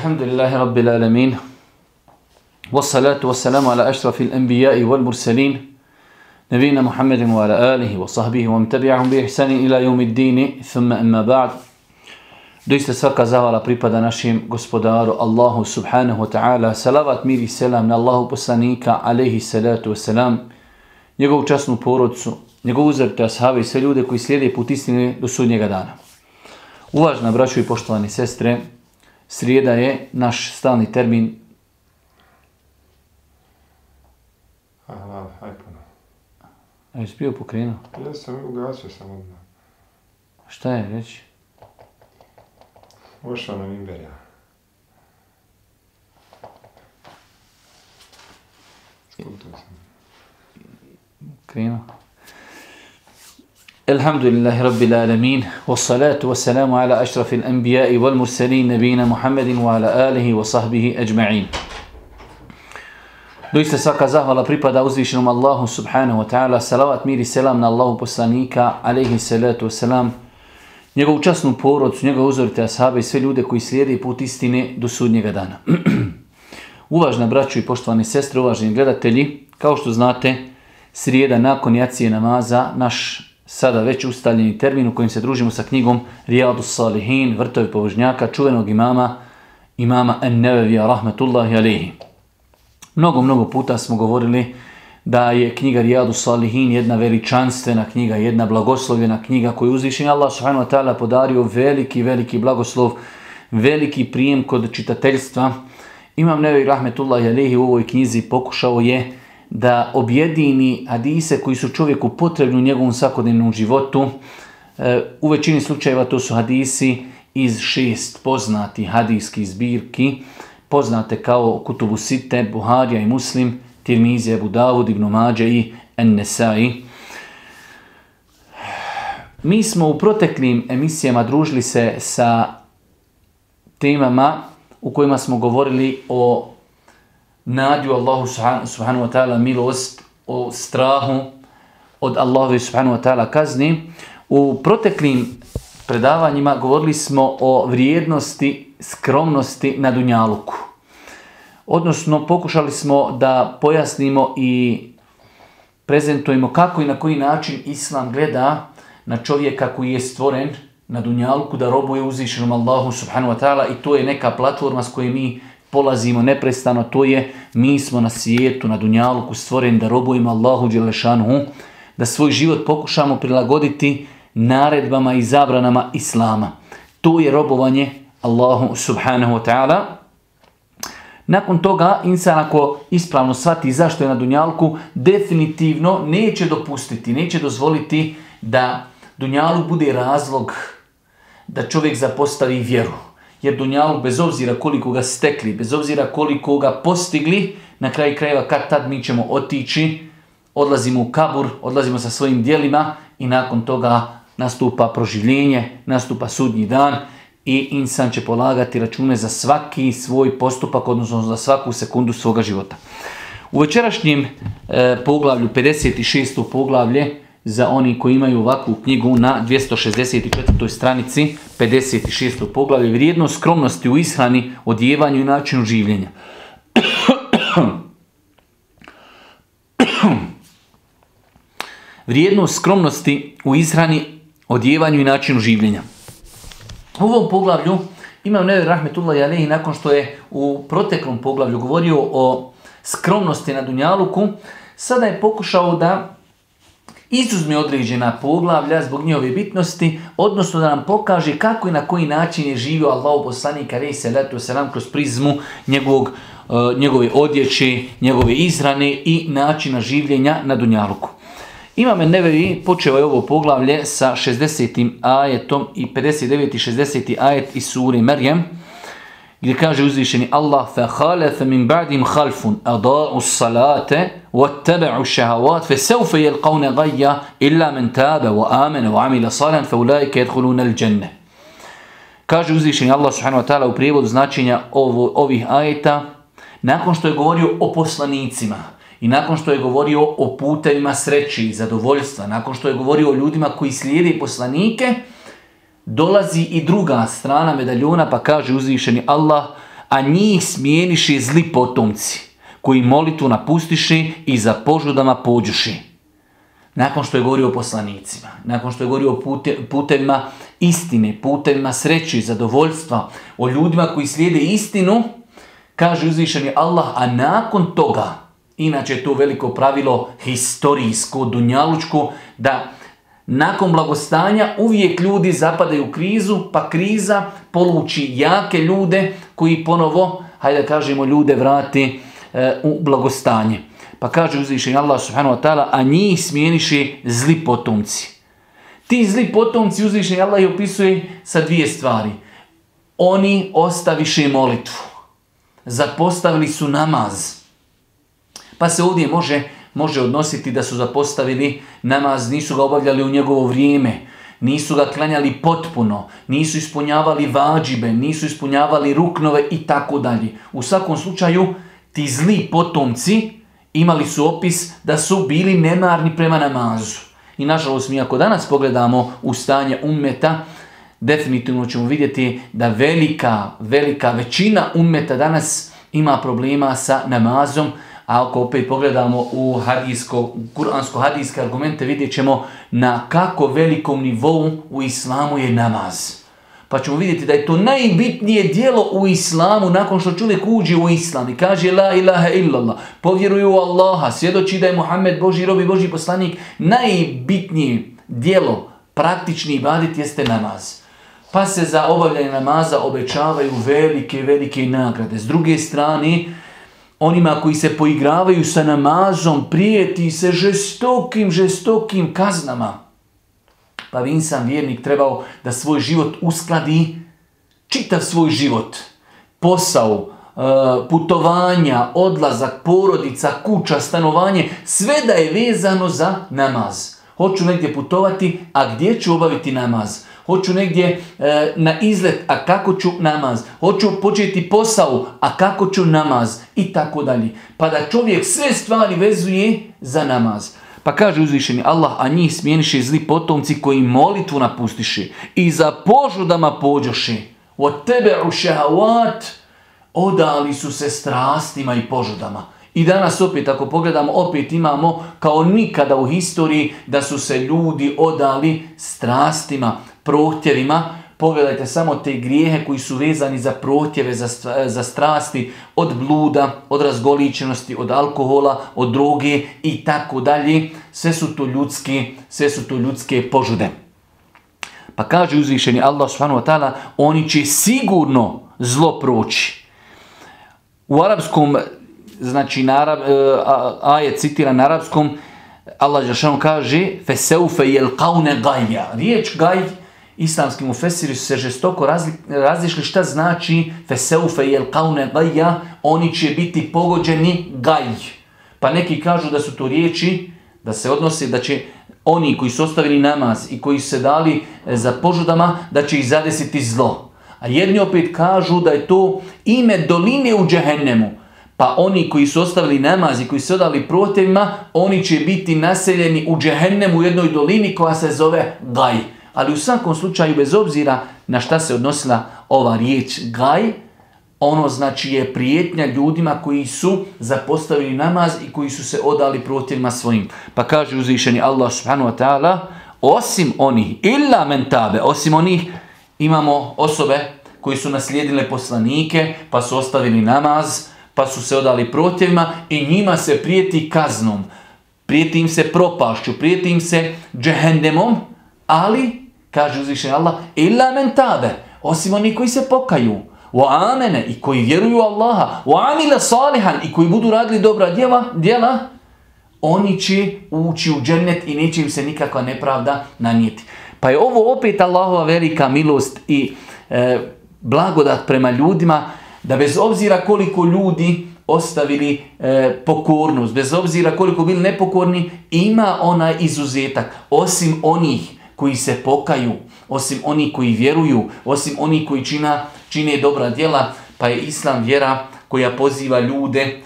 الحمد لله رب العالمين والصلاة والسلام على أشرف الأنبياء والمرسلين نبينا محمد وعلى آله وصحبه ومن تبعهم بإحسان إلى يوم الدين ثم أما بعد Doista svaka zavala pripada našem gospodaru Allahu subhanahu wa ta'ala. Salavat, mir i selam na Allahu poslanika, alaihi salatu wa salam, njegovu časnu porodcu, njegovu uzrte ashave i sve ljude koji slijede put istine do sudnjega dana. Uvažna braću i poštovani sestre, srijeda je naš stalni termin. Aha, aj puno. A jesi bio pokrenuo? Ja sam ugasio sam odmah. Šta je reći? Ušao na Mimber, ja. Skutao sam. Krenuo. الحمد لله رب العالمين والصلاة والسلام على أشرف الأنبياء والمرسلين نبينا محمد وعلى آله وصحبه أجمعين Doista svaka zahvala pripada uzvišenom Allahu subhanahu wa ta'ala. Salavat, mir i selam na Allahu poslanika, alaihi salatu wasalam, njegovu časnu porodcu, njegove uzorite ashabe i sve ljude koji slijede put istine do sudnjega dana. Uvažna braću i poštovani sestre, uvaženi gledatelji, kao što znate, srijeda nakon jacije namaza, naš sada već ustaljeni termin u kojim se družimo sa knjigom Rijadu Salihin, vrtovi pobožnjaka, čuvenog imama, imama Ennevevija, rahmetullahi alihi. Mnogo, mnogo puta smo govorili da je knjiga Rijadu Salihin jedna veličanstvena knjiga, jedna blagoslovljena knjiga koju uzvišen Allah subhanahu wa ta'ala podario veliki, veliki blagoslov, veliki prijem kod čitateljstva. Imam Nevevi Rahmetullahi alihi u ovoj knjizi pokušao je da objedini hadise koji su čovjeku potrebni u njegovom svakodnevnom životu. E, u većini slučajeva to su hadisi iz šest poznati hadijskih zbirki, poznate kao Kutubu Site, Buharija i Muslim, Tirmizija, Abu Ibn Mađe i Ennesai. Mi smo u proteklim emisijama družili se sa temama u kojima smo govorili o nadju Allahu subhanahu wa ta'ala milost, o strahu od Allahu subhanahu wa ta'ala kazni. U proteklim predavanjima govorili smo o vrijednosti skromnosti na Dunjaluku. Odnosno, pokušali smo da pojasnimo i prezentujemo kako i na koji način Islam gleda na čovjeka koji je stvoren na Dunjaluku da robuje uzvišenom Allahu subhanahu wa ta'ala i to je neka platforma s kojoj mi polazimo neprestano, to je mi smo na svijetu, na Dunjaluku stvoreni da robujemo Allahu Đelešanu, da svoj život pokušamo prilagoditi naredbama i zabranama Islama. To je robovanje Allahu subhanahu wa ta'ala. Nakon toga, insan ako ispravno shvati zašto je na Dunjalku, definitivno neće dopustiti, neće dozvoliti da Dunjaluk bude razlog da čovjek zapostavi vjeru jer dunjaluk bez obzira koliko ga stekli, bez obzira koliko ga postigli, na kraju krajeva kad tad mi ćemo otići, odlazimo u kabur, odlazimo sa svojim dijelima i nakon toga nastupa proživljenje, nastupa sudnji dan i insan će polagati račune za svaki svoj postupak, odnosno za svaku sekundu svoga života. U večerašnjem e, poglavlju, 56. poglavlje, za oni koji imaju ovakvu knjigu na 264. stranici 56. poglavlje vrijednost skromnosti u ishrani, odjevanju i načinu življenja. vrijednost skromnosti u ishrani, odjevanju i načinu življenja. U ovom poglavlju imam Nevi Rahmetullah Jalehi nakon što je u proteklom poglavlju govorio o skromnosti na Dunjaluku, sada je pokušao da izuzme određena poglavlja zbog njihove bitnosti, odnosno da nam pokaže kako i na koji način je živio Allah poslanik alejhi salatu selam kroz prizmu njegovog uh, njegove odjeće, njegove izrane i načina življenja na dunjaluku. Imam Nevevi počeo je ovo poglavlje sa 60. ajetom i 59. i 60. ajet iz sure Merjem gdje kaže uzvišeni Allah fa khalafa min ba'dim khalfun ada'u as-salate wattaba'u ash-shahawat fa sawfa yalqawna ghayya illa man taba wa amana wa 'amila salihan fa ulaika yadkhuluna al-janna kaže uzvišeni Allah subhanahu wa ta'ala u prijevodu značenja ovo, ovih ajeta nakon što je govorio o poslanicima i nakon što je govorio o putevima sreći i zadovoljstva nakon što je govorio o ljudima koji slijede poslanike dolazi i druga strana medaljona pa kaže uzvišeni Allah a njih smijeniše zli potomci, koji molitu napustiše i za požudama pođuše. Nakon što je govorio o poslanicima, nakon što je govorio o pute, putevima istine, putevima sreće i zadovoljstva, o ljudima koji slijede istinu, kaže uzvišeni Allah, a nakon toga, inače je to veliko pravilo historijsko, dunjalučko, da nakon blagostanja uvijek ljudi zapadaju u krizu, pa kriza poluči jake ljude koji ponovo, hajde da kažemo, ljude vrati e, u blagostanje. Pa kaže uzvišenje Allah subhanahu wa ta'ala, a njih smijeniše zli potomci. Ti zli potomci uzvišenje Allah je opisuje sa dvije stvari. Oni ostaviše molitvu. Zapostavili su namaz. Pa se ovdje može može odnositi da su zapostavili namaz, nisu ga obavljali u njegovo vrijeme, nisu ga klanjali potpuno, nisu ispunjavali vađibe, nisu ispunjavali ruknove i tako dalje. U svakom slučaju, ti zli potomci imali su opis da su bili nemarni prema namazu. I nažalost mi ako danas pogledamo u stanje ummeta, definitivno ćemo vidjeti da velika, velika većina ummeta danas ima problema sa namazom, a ako opet pogledamo u hadijsko, kuransko-hadijske argumente, vidjet ćemo na kako velikom nivou u islamu je namaz. Pa ćemo vidjeti da je to najbitnije dijelo u islamu nakon što čovjek uđe u islam i kaže la ilaha illallah, povjeruju u Allaha, svjedoči da je Muhammed Boži rob i Boži poslanik, najbitnije dijelo, praktični ibadit jeste namaz. Pa se za obavljanje namaza obećavaju velike, velike nagrade. S druge strane, onima koji se poigravaju sa namazom, prijeti se žestokim, žestokim kaznama. Pa bi insan vjernik trebao da svoj život uskladi, čitav svoj život, posao, e, putovanja, odlazak, porodica, kuća, stanovanje, sve da je vezano za namaz. Hoću negdje putovati, a gdje ću obaviti namaz? Hoću negdje e, na izlet, a kako ću namaz, hoću početi posao, a kako ću namaz i tako dalje. Pa da čovjek sve stvari vezuje za namaz. Pa kaže uzvišeni Allah, a njih smijeniše zli potomci koji molitvu napustiše i za požudama pođoše. Od tebe u šehavat odali su se strastima i požudama. I danas opet, ako pogledamo, opet imamo kao nikada u historiji da su se ljudi odali strastima, prohtjevima. Pogledajte samo te grijehe koji su vezani za prohtjeve, za, eh, za strasti, od bluda, od razgoličenosti, od alkohola, od droge i tako dalje. Sve su to ljudske, sve su to ljudske požude. Pa kaže uzvišeni Allah subhanahu wa ta'ala, oni će sigurno zlo proći. U arapskom znači narab, e, eh, ajet citira na arapskom, Allah Žešanu kaže Feseufe jel kaune gajja. Riječ gaj, islamski mufesiri su se žestoko razli, razlišli šta znači Feseufe jel kaune gajja, oni će biti pogođeni gaj. Pa neki kažu da su to riječi, da se odnose, da će oni koji su ostavili namaz i koji su se dali e, za požudama, da će ih zadesiti zlo. A jedni opet kažu da je to ime doline u džehennemu pa oni koji su ostavili namaz i koji su odali protivima, oni će biti naseljeni u džehennemu u jednoj dolini koja se zove Gaj. Ali u svakom slučaju, bez obzira na šta se odnosila ova riječ Gaj, ono znači je prijetnja ljudima koji su zapostavili namaz i koji su se odali protivima svojim. Pa kaže uzvišeni Allah subhanahu wa ta'ala, osim onih, illa mentabe, osim onih, imamo osobe koji su naslijedile poslanike, pa su ostavili namaz, pa su se odali protivima i njima se prijeti kaznom. Prijeti im se propašću, prijeti im se džehendemom, ali, kaže uzvišen Allah, illa men tabe, osim oni koji se pokaju, wa amene i koji vjeruju Allaha, wa amila salihan i koji budu radili dobra djela, djela, oni će ući u džennet i neće im se nikakva nepravda nanijeti. Pa je ovo opet Allahova velika milost i e, blagodat prema ljudima, da bez obzira koliko ljudi ostavili e, pokornost, bez obzira koliko bili nepokorni, ima onaj izuzetak, osim onih koji se pokaju, osim onih koji vjeruju, osim onih koji čina, čine dobra djela, pa je Islam vjera koja poziva ljude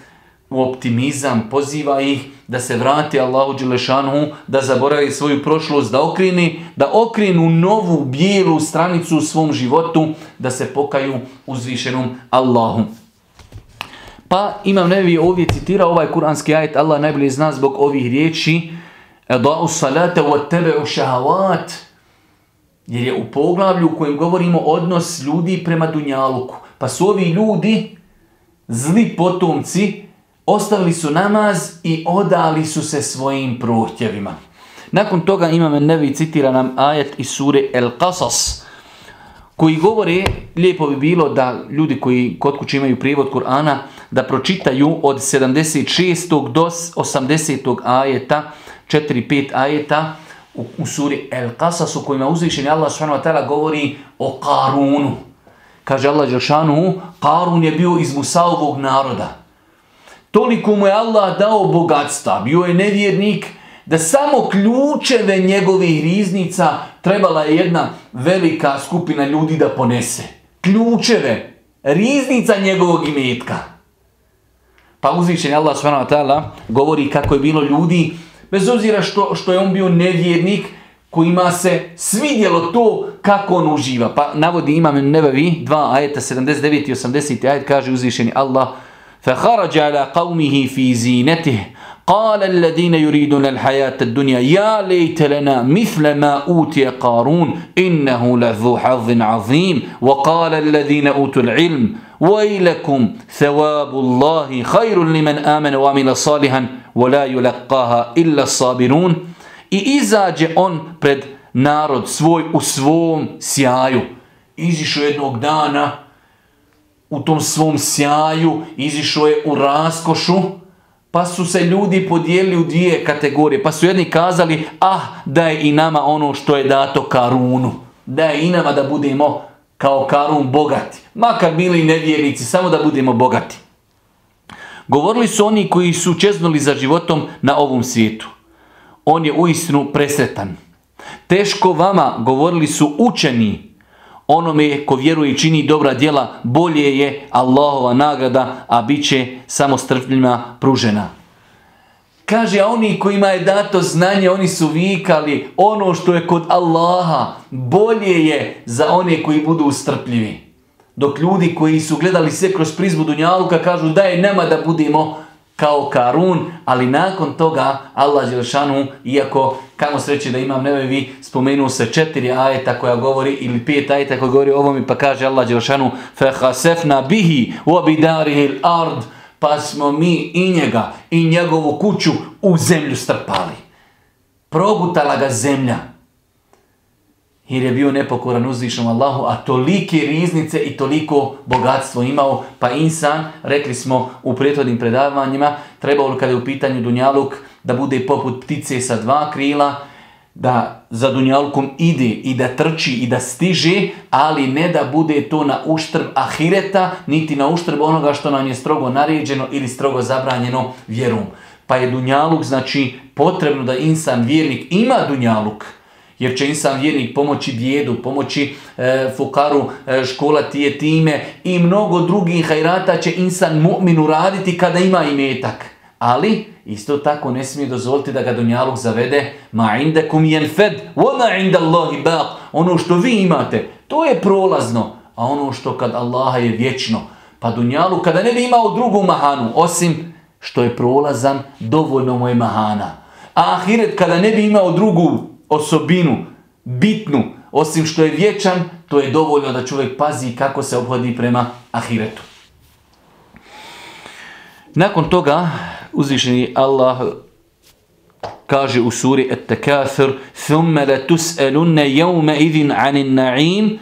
u optimizam, poziva ih da se vrati Allahu Đelešanu, da zaboravi svoju prošlost, da okrini, da okrenu novu bijelu stranicu u svom životu, da se pokaju uzvišenom Allahu. Pa imam nevi ovdje citira ovaj kuranski ajet, Allah najbolje zna zbog ovih riječi, Eda'u salata wa tebe'u šahavat, jer je u poglavlju u kojem govorimo odnos ljudi prema Dunjaluku. Pa su ovi ljudi, zli potomci, ostavili su namaz i odali su se svojim prohtjevima. Nakon toga imam nevi citira nam ajet iz sure El Qasas, koji govore, lijepo bi bilo da ljudi koji kod kuće imaju prijevod Kur'ana, da pročitaju od 76. do 80. ajeta, 4-5 ajeta u, u suri El Qasas u kojima uzvišeni Allah s.w.t. govori o Karunu. Kaže Allah Đelšanu, Karun je bio iz Musaovog naroda. Toliko mu je Allah dao bogatstva, bio je nevjernik, da samo ključeve njegovih riznica trebala je jedna velika skupina ljudi da ponese. Ključeve, riznica njegovog imetka. Pa uzvišen Allah s.w.t. govori kako je bilo ljudi, bez obzira što, što je on bio nevjernik, kojima se svidjelo to kako on uživa. Pa navodi imam nebevi, dva ajeta, 79 i 80 ajet, kaže uzvišeni Allah, فخرج على قومه في زينته قال الذين يريدون الحياة الدنيا يا ليت لنا مثل ما أوتي قارون إنه لذو حظ عظيم وقال الذين أوتوا العلم ويلكم ثواب الله خير لمن آمن وعمل صالحا ولا يلقاها إلا الصابرون I izađe on pred narod svoj u svom sjaju. Izišao jednog dana u tom svom sjaju, izišao je u raskošu, pa su se ljudi podijelili u dvije kategorije. Pa su jedni kazali, ah, da je i nama ono što je dato Karunu. Da je i nama da budemo kao Karun bogati. Makar bili nevjernici, samo da budemo bogati. Govorili su oni koji su čeznuli za životom na ovom svijetu. On je uistinu presretan. Teško vama, govorili su učeni, onome ko vjeruje i čini dobra djela, bolje je Allahova nagrada, a bit će samo strpljima pružena. Kaže, a oni kojima je dato znanje, oni su vikali, ono što je kod Allaha, bolje je za one koji budu strpljivi. Dok ljudi koji su gledali sve kroz prizmu Dunjaluka kažu da je nema da budemo kao Karun, ali nakon toga Allah Đelšanu, iako kamo sreće da imam nevevi, spomenuo se četiri ajeta koja govori, ili pet ajeta koja govori o ovom, pa kaže Allah Đelšanu, فَحَسَفْنَا بِهِ وَبِدَارِهِ الْأَرْضِ Pa smo mi i njega i njegovu kuću u zemlju strpali. Progutala ga zemlja jer je bio nepokoran uzvišnom Allahu, a tolike riznice i toliko bogatstvo imao, pa insan, rekli smo u prethodnim predavanjima, trebalo kada je u pitanju Dunjaluk da bude poput ptice sa dva krila, da za Dunjalkom ide i da trči i da stiže, ali ne da bude to na uštrb ahireta, niti na uštrb onoga što nam je strogo naređeno ili strogo zabranjeno vjerom. Pa je Dunjaluk, znači, potrebno da insan, vjernik, ima Dunjaluk, jer će insan vjernik pomoći djedu, pomoći e, fukaru, e, škola tije time i mnogo drugih hajrata će insan mu'minu raditi kada ima imetak. Ali isto tako ne smije dozvoliti da ga Dunjaluk zavede ma indakum yanfad wa ma inda Allahi baq. Ono što vi imate, to je prolazno, a ono što kad Allaha je vječno. Pa Dunjaluk kada ne bi imao drugu mahanu, osim što je prolazan, dovoljno mu je mahana. A ahiret kada ne bi imao drugu osobinu, bitnu, osim što je vječan, to je dovoljno da čovjek pazi kako se obhodi prema ahiretu. Nakon toga, uzvišeni Allah kaže u suri At-Takathur ثُمَّ لَتُسْأَلُنَّ يَوْمَ إِذٍ عَنِ النَّعِيمِ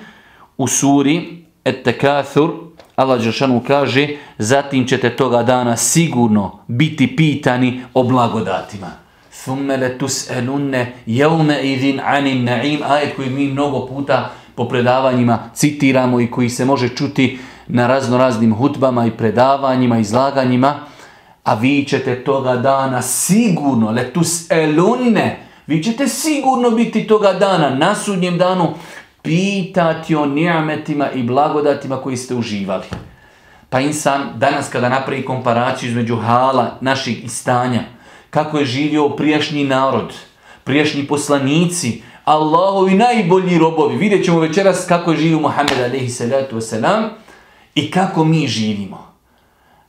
U suri At-Takathur Allah Đeršanu kaže zatim ćete toga dana sigurno biti pitani o blagodatima. Thumme le tus'elunne jevme idhin anin na'im. Ajet koji mi mnogo puta po predavanjima citiramo i koji se može čuti na razno raznim hutbama i predavanjima, izlaganjima. A vi ćete toga dana sigurno, le tus'elunne, vi ćete sigurno biti toga dana, na sudnjem danu, pitati o nijametima i blagodatima koji ste uživali. Pa insan danas kada napravi komparaciju između hala naših i stanja, kako je živio prijašnji narod, prijašnji poslanici, Allahovi najbolji robovi. Vidjet ćemo večeras kako je živio Muhammed alaihi salatu wasalam i kako mi živimo.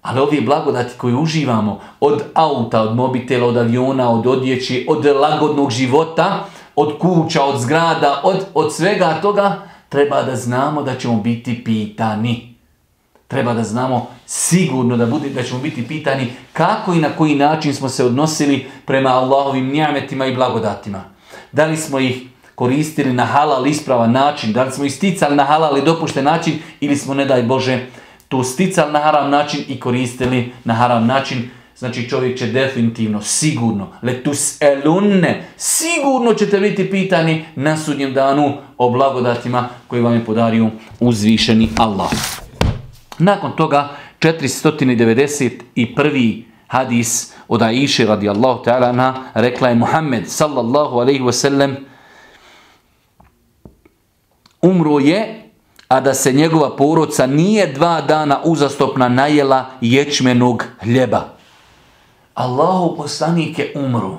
Ali ove blagodati koje uživamo od auta, od mobitela, od aviona, od odjeće, od lagodnog života, od kuća, od zgrada, od, od svega toga, treba da znamo da ćemo biti pitani. Treba da znamo sigurno da, bude, da ćemo biti pitani kako i na koji način smo se odnosili prema Allahovim njametima i blagodatima. Da li smo ih koristili na halal ispravan način, da li smo ih sticali na halal i dopušten način ili smo, ne daj Bože, to sticali na haram način i koristili na haram način. Znači čovjek će definitivno, sigurno, letus elunne, sigurno ćete biti pitani na sudnjem danu o blagodatima koji vam je podario uzvišeni Allah. Nakon toga 491. hadis od Aisha radijallahu ta'ala anha rekla je Muhammed sallallahu alaihi wasallam umro je a da se njegova poroca nije dva dana uzastopna najela ječmenog hljeba. Allahu poslanik je umru,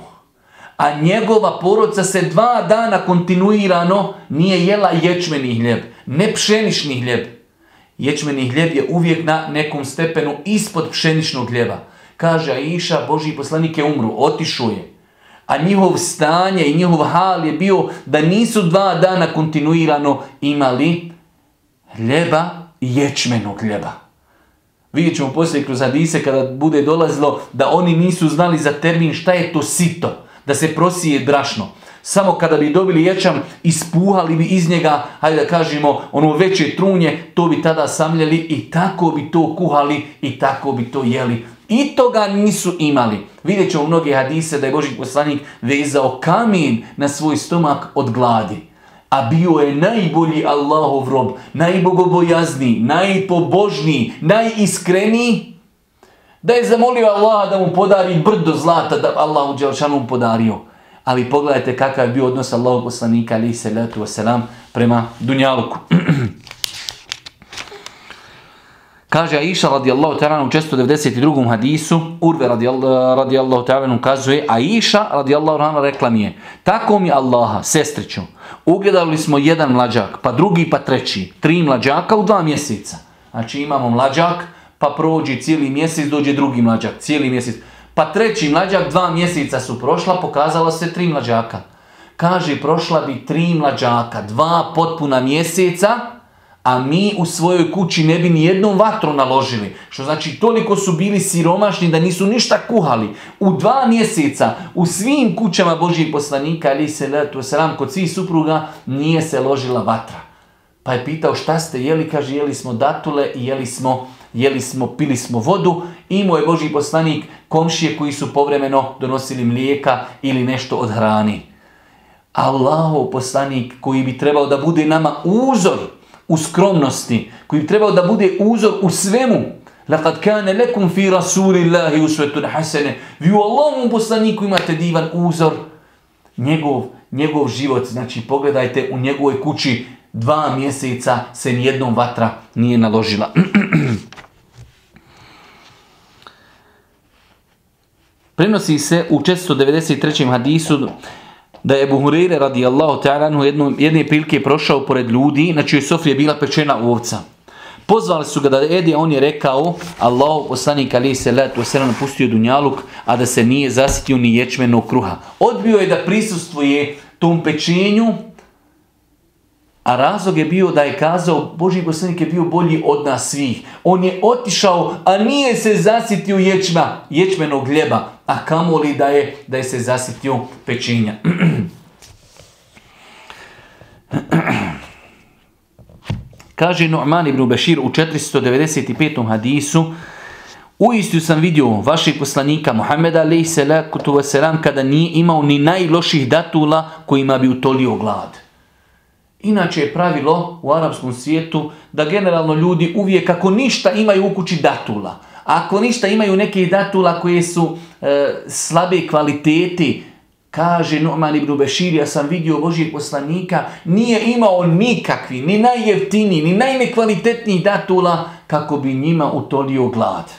a njegova poroca se dva dana kontinuirano nije jela ječmeni hljeb, ne pšenični hljeb. Ječmeni hljeb je uvijek na nekom stepenu ispod pšeničnog hljeba. Kaže Aisha, Boži poslanik je umru, otišao je. A njihov stanje i njihov hal je bio da nisu dva dana kontinuirano imali hljeba i ječmenog hljeba. Vidjet ćemo poslije kroz hadise kada bude dolazilo da oni nisu znali za termin šta je to sito, da se prosije brašno. Samo kada bi dobili ječam, ispuhali bi iz njega, hajde da kažemo, ono veće trunje, to bi tada samljeli i tako bi to kuhali i tako bi to jeli. I toga nisu imali. Vidjet ćemo mnoge hadise da je Boži poslanik vezao kamen na svoj stomak od gladi a bio je najbolji Allahov rob, najbogobojazniji, najpobožniji, najiskreniji, da je zamolio Allaha da mu podari brdo zlata, da Allah u Đelšanu podario. Ali pogledajte kakav je bio odnos Allahog poslanika, ali se letu wasalam, prema Dunjaluku. Kaže Aisha radijallahu ta'ala u 692. hadisu, Urve radijallahu ta'ala kazuje, Aisha radijallahu ta'ala rekla mi je, tako mi Allaha, sestriću, ugledali smo jedan mlađak, pa drugi, pa treći, tri mlađaka u dva mjeseca. Znači imamo mlađak, pa prođi cijeli mjesec, dođe drugi mlađak, cijeli mjesec. Pa treći mlađak, dva mjeseca su prošla, pokazala se tri mlađaka. Kaže, prošla bi tri mlađaka, dva potpuna mjeseca, a mi u svojoj kući ne bi ni jednom vatru naložili. Što znači, toliko su bili siromašni da nisu ništa kuhali. U dva mjeseca u svim kućama Božih poslanika, ali se letu sram, kod svih supruga, nije se ložila vatra. Pa je pitao šta ste jeli, kaže jeli smo datule i jeli smo, jeli smo, pili smo vodu. Imao je Boži poslanik komšije koji su povremeno donosili mlijeka ili nešto od hrani. Allahov poslanik koji bi trebao da bude nama uzor, u skromnosti, koji bi trebao da bude uzor u svemu. Laqad kana lakum fi rasulillahi uswatun hasana. Vi u Allahovom poslaniku imate divan uzor. Njegov, njegov život, znači pogledajte u njegovoj kući dva mjeseca se nijednom vatra nije naložila. Prenosi se u 493. hadisu da je Ebu radijallahu ta'ala jednom jedne prilike prošao pored ljudi, na čijoj sofri je bila pečena ovca. Pozvali su ga da jede, on je rekao, Allah poslanik ali se letu se napustio dunjaluk, a da se nije zasitio ni ječmenog kruha. Odbio je da prisustvuje tom pečenju, a razlog je bio da je kazao, Boži poslanik je bio bolji od nas svih. On je otišao, a nije se zasitio ječma, ječmenog hljeba, a kamoli da je, da je se zasitio pečenja. Kaže Nu'man ibn Bešir u 495. hadisu, U istinu sam vidio vašeg poslanika Muhammeda alaih salatu wasalam kada nije imao ni najloših datula kojima bi utolio glad. Inače je pravilo u arapskom svijetu da generalno ljudi uvijek ako ništa imaju u kući datula. Ako ništa imaju neke datula koje su e, slabe kvaliteti, Kaže Nu'man ibn Bešir, ja sam vidio Božijeg poslanika, nije imao nikakvi, ni najjeftiniji, ni najnekvalitetniji datula kako bi njima utolio glad.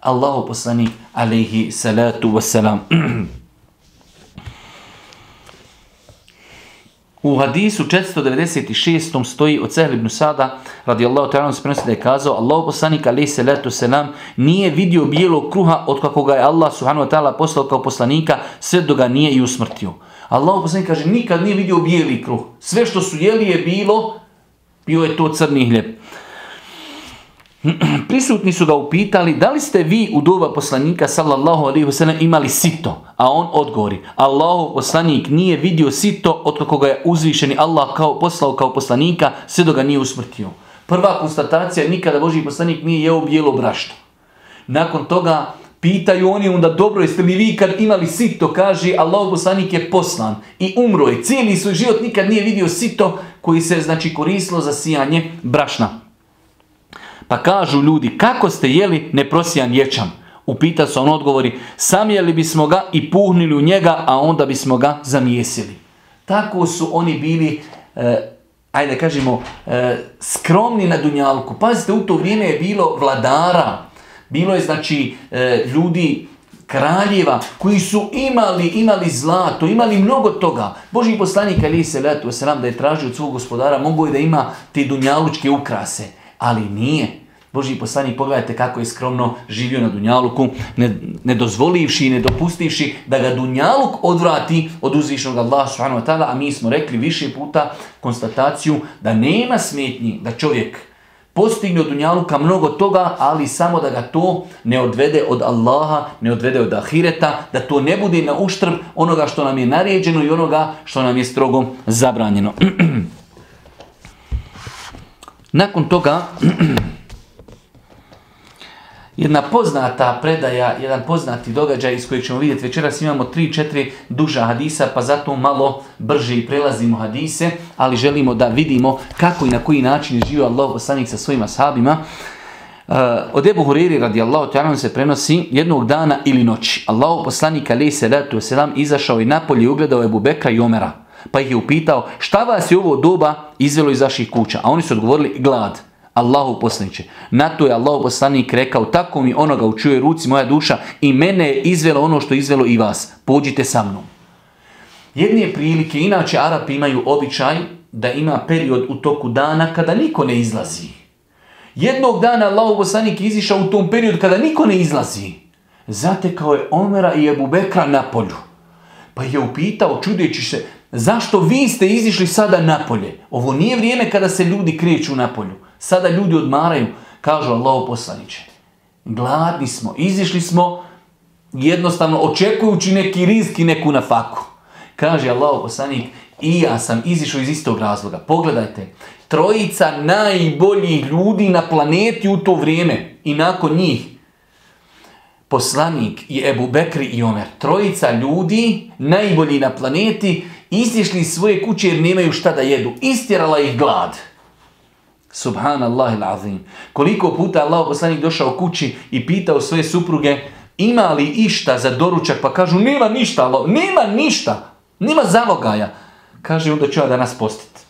Allahu poslanik, alaihi salatu wasalam. U hadisu 496. stoji od Sehl ibn Sada, radijallahu ta'ala, se prenosi da je kazao, Allah poslanik, alaih salatu selam, nije vidio bijelog kruha od kako ga je Allah subhanahu wa ta'ala poslao kao poslanika, sve do ga nije i usmrtio. Allah poslanik kaže, nikad nije vidio bijeli kruh. Sve što su jeli je bilo, bio je to crni hljeb. prisutni su ga upitali da li ste vi u doba poslanika sallallahu alaihi wasallam imali sito, a on odgovori Allahov poslanik nije vidio sito od kako ga je uzvišeni Allah kao poslao kao poslanika sve do ga nije usmrtio. Prva konstatacija nikada Boži poslanik nije jeo bijelo brašno. Nakon toga pitaju oni onda dobro jeste li vi kad imali sito kaže Allahov poslanik je poslan i umro je cijeli svoj život nikad nije vidio sito koji se znači koristilo za sijanje brašna. Pa kažu ljudi, kako ste jeli neprosijan ječam? Upita se on odgovori, samjeli bismo ga i puhnili u njega, a onda bismo ga zamijesili. Tako su oni bili, eh, ajde kažemo, eh, skromni na Dunjalku. Pazite, u to vrijeme je bilo vladara, bilo je znači eh, ljudi, kraljeva koji su imali imali zlato, imali mnogo toga. Boži poslanik Ali se letu selam da je tražio od svog gospodara, mogu je da ima te dunjalučke ukrase ali nije. Boži poslanik, pogledajte kako je skromno živio na Dunjaluku, ne, ne dozvolivši i ne dopustivši da ga Dunjaluk odvrati od uzvišnog Allaha subhanahu wa ta'ala, a mi smo rekli više puta konstataciju da nema smetnji da čovjek postigne od Dunjaluka mnogo toga, ali samo da ga to ne odvede od Allaha, ne odvede od Ahireta, da to ne bude na uštrb onoga što nam je naređeno i onoga što nam je strogo zabranjeno. Nakon toga, jedna poznata predaja, jedan poznati događaj iz kojeg ćemo vidjeti večeras, imamo 3-4 duža hadisa, pa zato malo brže prelazimo hadise, ali želimo da vidimo kako i na koji način je živio Allah poslanik sa svojima sahabima. Uh, od Ebu Huriri radijallahu ta'ala se prenosi jednog dana ili noći. Allahu poslanik alaihi salatu wasalam izašao i napolje i ugledao Ebu Bekra i Omera pa ih je upitao šta vas je ovo doba izvelo iz vaših kuća. A oni su odgovorili glad. Allahu poslaniće. Na to je Allahu poslanik rekao, tako mi onoga učuje ruci moja duša i mene je izvelo ono što je izvelo i vas. Pođite sa mnom. Jedne prilike, inače Arapi imaju običaj da ima period u toku dana kada niko ne izlazi. Jednog dana Allahu poslanik izišao u tom periodu kada niko ne izlazi. Zatekao je Omera i Ebu Bekra na polju. Pa je upitao, čudeći se, Zašto vi ste izišli sada napolje? Ovo nije vrijeme kada se ljudi kreću napolju. Sada ljudi odmaraju, kažu Allah poslaniće. Gladni smo, izišli smo jednostavno očekujući neki rizki neku neku nafaku. Kaže Allah poslanik, i ja sam izišao iz istog razloga. Pogledajte, trojica najboljih ljudi na planeti u to vrijeme i nakon njih poslanik i Ebu Bekri i Omer. Trojica ljudi, najbolji na planeti, izišli iz svoje kuće jer nemaju šta da jedu. Istjerala ih glad. Subhanallah azim. Koliko puta Allah poslanik došao kući i pitao svoje supruge ima li išta za doručak pa kažu nema ništa, Allah, nema ništa, nema zalogaja. Kaže onda ću ja danas postiti.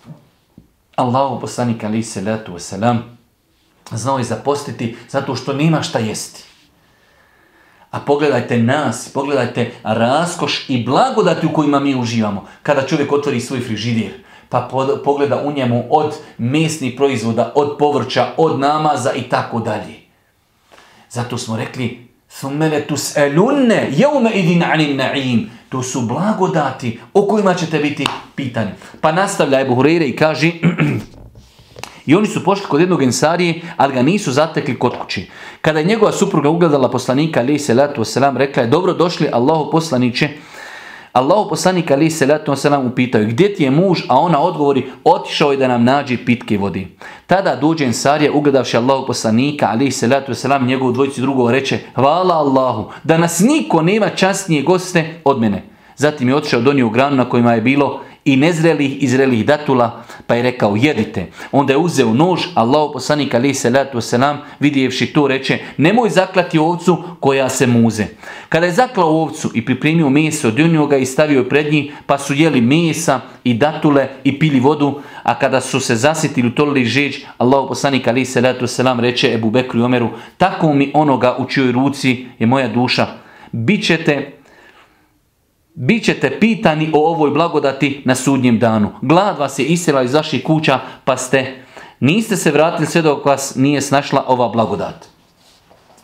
Allah poslanik ali se letu wasalam znao je zapostiti zato što nema šta jesti. A pogledajte nas, pogledajte raskoš i blagodati u kojima mi uživamo. Kada čovjek otvori svoj frižidir, pa pogleda u njemu od mesnih proizvoda, od povrća, od namaza i tako dalje. Zato smo rekli, ثُمَّلَ tus يَوْمَ jeume idin anim na'im. To su blagodati o kojima ćete biti pitani. Pa nastavlja Ebu Hureyre i kaže, I oni su pošli kod jednog ensarije, ali ga nisu zatekli kod kući. Kada je njegova supruga ugledala poslanika, ali se wasalam, rekla je, dobro došli Allahu poslaniće, Allahu poslanik ali se letu wasalam upitaju, gdje ti je muž, a ona odgovori, otišao je da nam nađe pitke vodi. Tada dođe ensarija, ugledavši Allahu poslanika, ali se letu wasalam, njegovu dvojici drugo reče, hvala Allahu, da nas niko nema častnije goste od mene. Zatim je otišao donio granu na kojima je bilo i nezrelih i zrelih datula, pa je rekao jedite. Onda je uzeo nož, Allah poslanik alaih salatu wasalam, vidjevši to reče, nemoj zaklati ovcu koja se muze. Kada je zaklao ovcu i pripremio meso, donio ga i stavio je pred njih, pa su jeli mesa i datule i pili vodu, a kada su se zasitili, utolili žeđ, Allah poslanik alaih salatu wasalam reče Ebu Bekru i Omeru, tako mi onoga u čijoj ruci je moja duša, bit ćete Bićete pitani o ovoj blagodati na sudnjem danu. Glad vas je isjela iz vaših kuća, pa ste, niste se vratili sve dok vas nije snašla ova blagodat.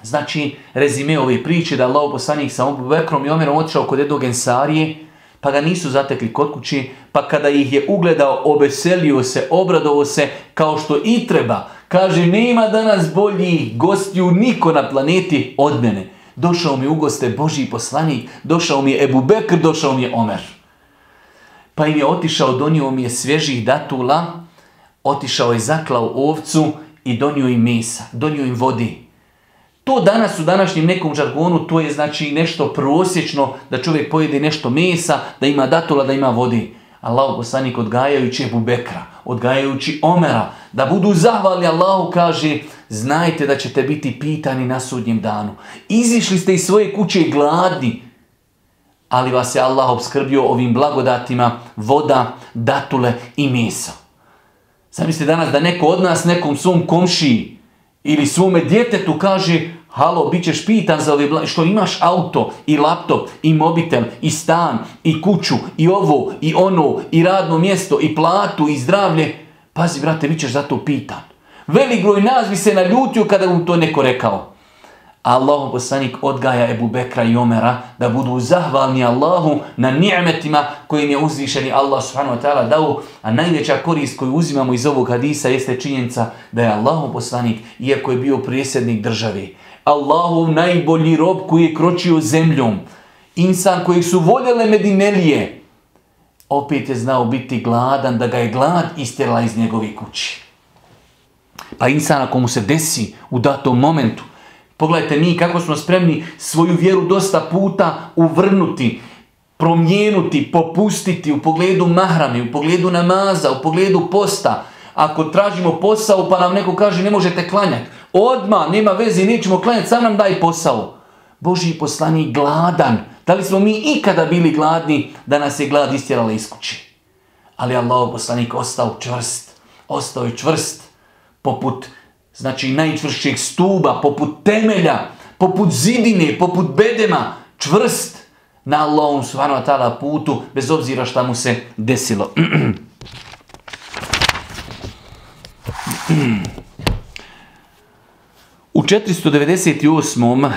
Znači, rezime ove priče da Allah poslanik sa Abu Bekrom i Omerom otišao kod jednog ensarije, pa ga nisu zatekli kod kući, pa kada ih je ugledao, obeselio se, obradovo se, kao što i treba. Kaže, nema danas boljih gostiju niko na planeti od mene. Došao mi u goste Božji poslanik, došao mi je Ebu Bekr, došao mi je Omer. Pa im je otišao, donio mi je svježih datula, otišao je zaklao ovcu i donio im mesa, donio im vodi. To danas u današnjem nekom žargonu, to je znači nešto prosječno da čovjek pojede nešto mesa, da ima datula, da ima vodi. Allahu poslanik odgajajući Ebu Bekra, odgajajući Omera, da budu zahvali Allahu kaže, znajte da ćete biti pitani na sudnjem danu. Izišli ste iz svoje kuće gladni, ali vas je Allah obskrbio ovim blagodatima voda, datule i meso. Zamislite danas da neko od nas nekom svom komšiji ili svome djetetu kaže halo, bit ćeš pitan za ove bla... što imaš auto i laptop i mobitel i stan i kuću i ovo i ono i radno mjesto i platu i zdravlje. Pazi, brate, bit ćeš za to pitan. Velik broj nas bi se naljutio kada mu to neko rekao. Allahu poslanik odgaja Ebu Bekra i Omera da budu zahvalni Allahu na ni'metima kojim je uzvišeni Allah subhanahu wa ta'ala dao, a najveća korist koju uzimamo iz ovog hadisa jeste činjenica da je Allahu poslanik, iako je bio prijesednik države, Allahov najbolji rob koji je kročio zemljom, insan kojeg su voljele Medinelije, opet je znao biti gladan, da ga je glad istjerala iz njegovi kući. Pa insan ako mu se desi u datom momentu, pogledajte mi kako smo spremni svoju vjeru dosta puta uvrnuti, promijenuti, popustiti u pogledu mahrami, u pogledu namaza, u pogledu posta. Ako tražimo posao pa nam neko kaže ne možete klanjati, odma nema veze, nećemo klanjati, sam nam daj posao. Boži poslanik gladan. Da li smo mi ikada bili gladni da nas je glad istjerala iz kući? Ali Allah poslanik ostao čvrst, ostao je čvrst poput znači najčvršćeg stuba, poput temelja, poput zidine, poput bedema, čvrst na Allahom subhanahu wa ta'ala putu, bez obzira šta mu se desilo. U 498.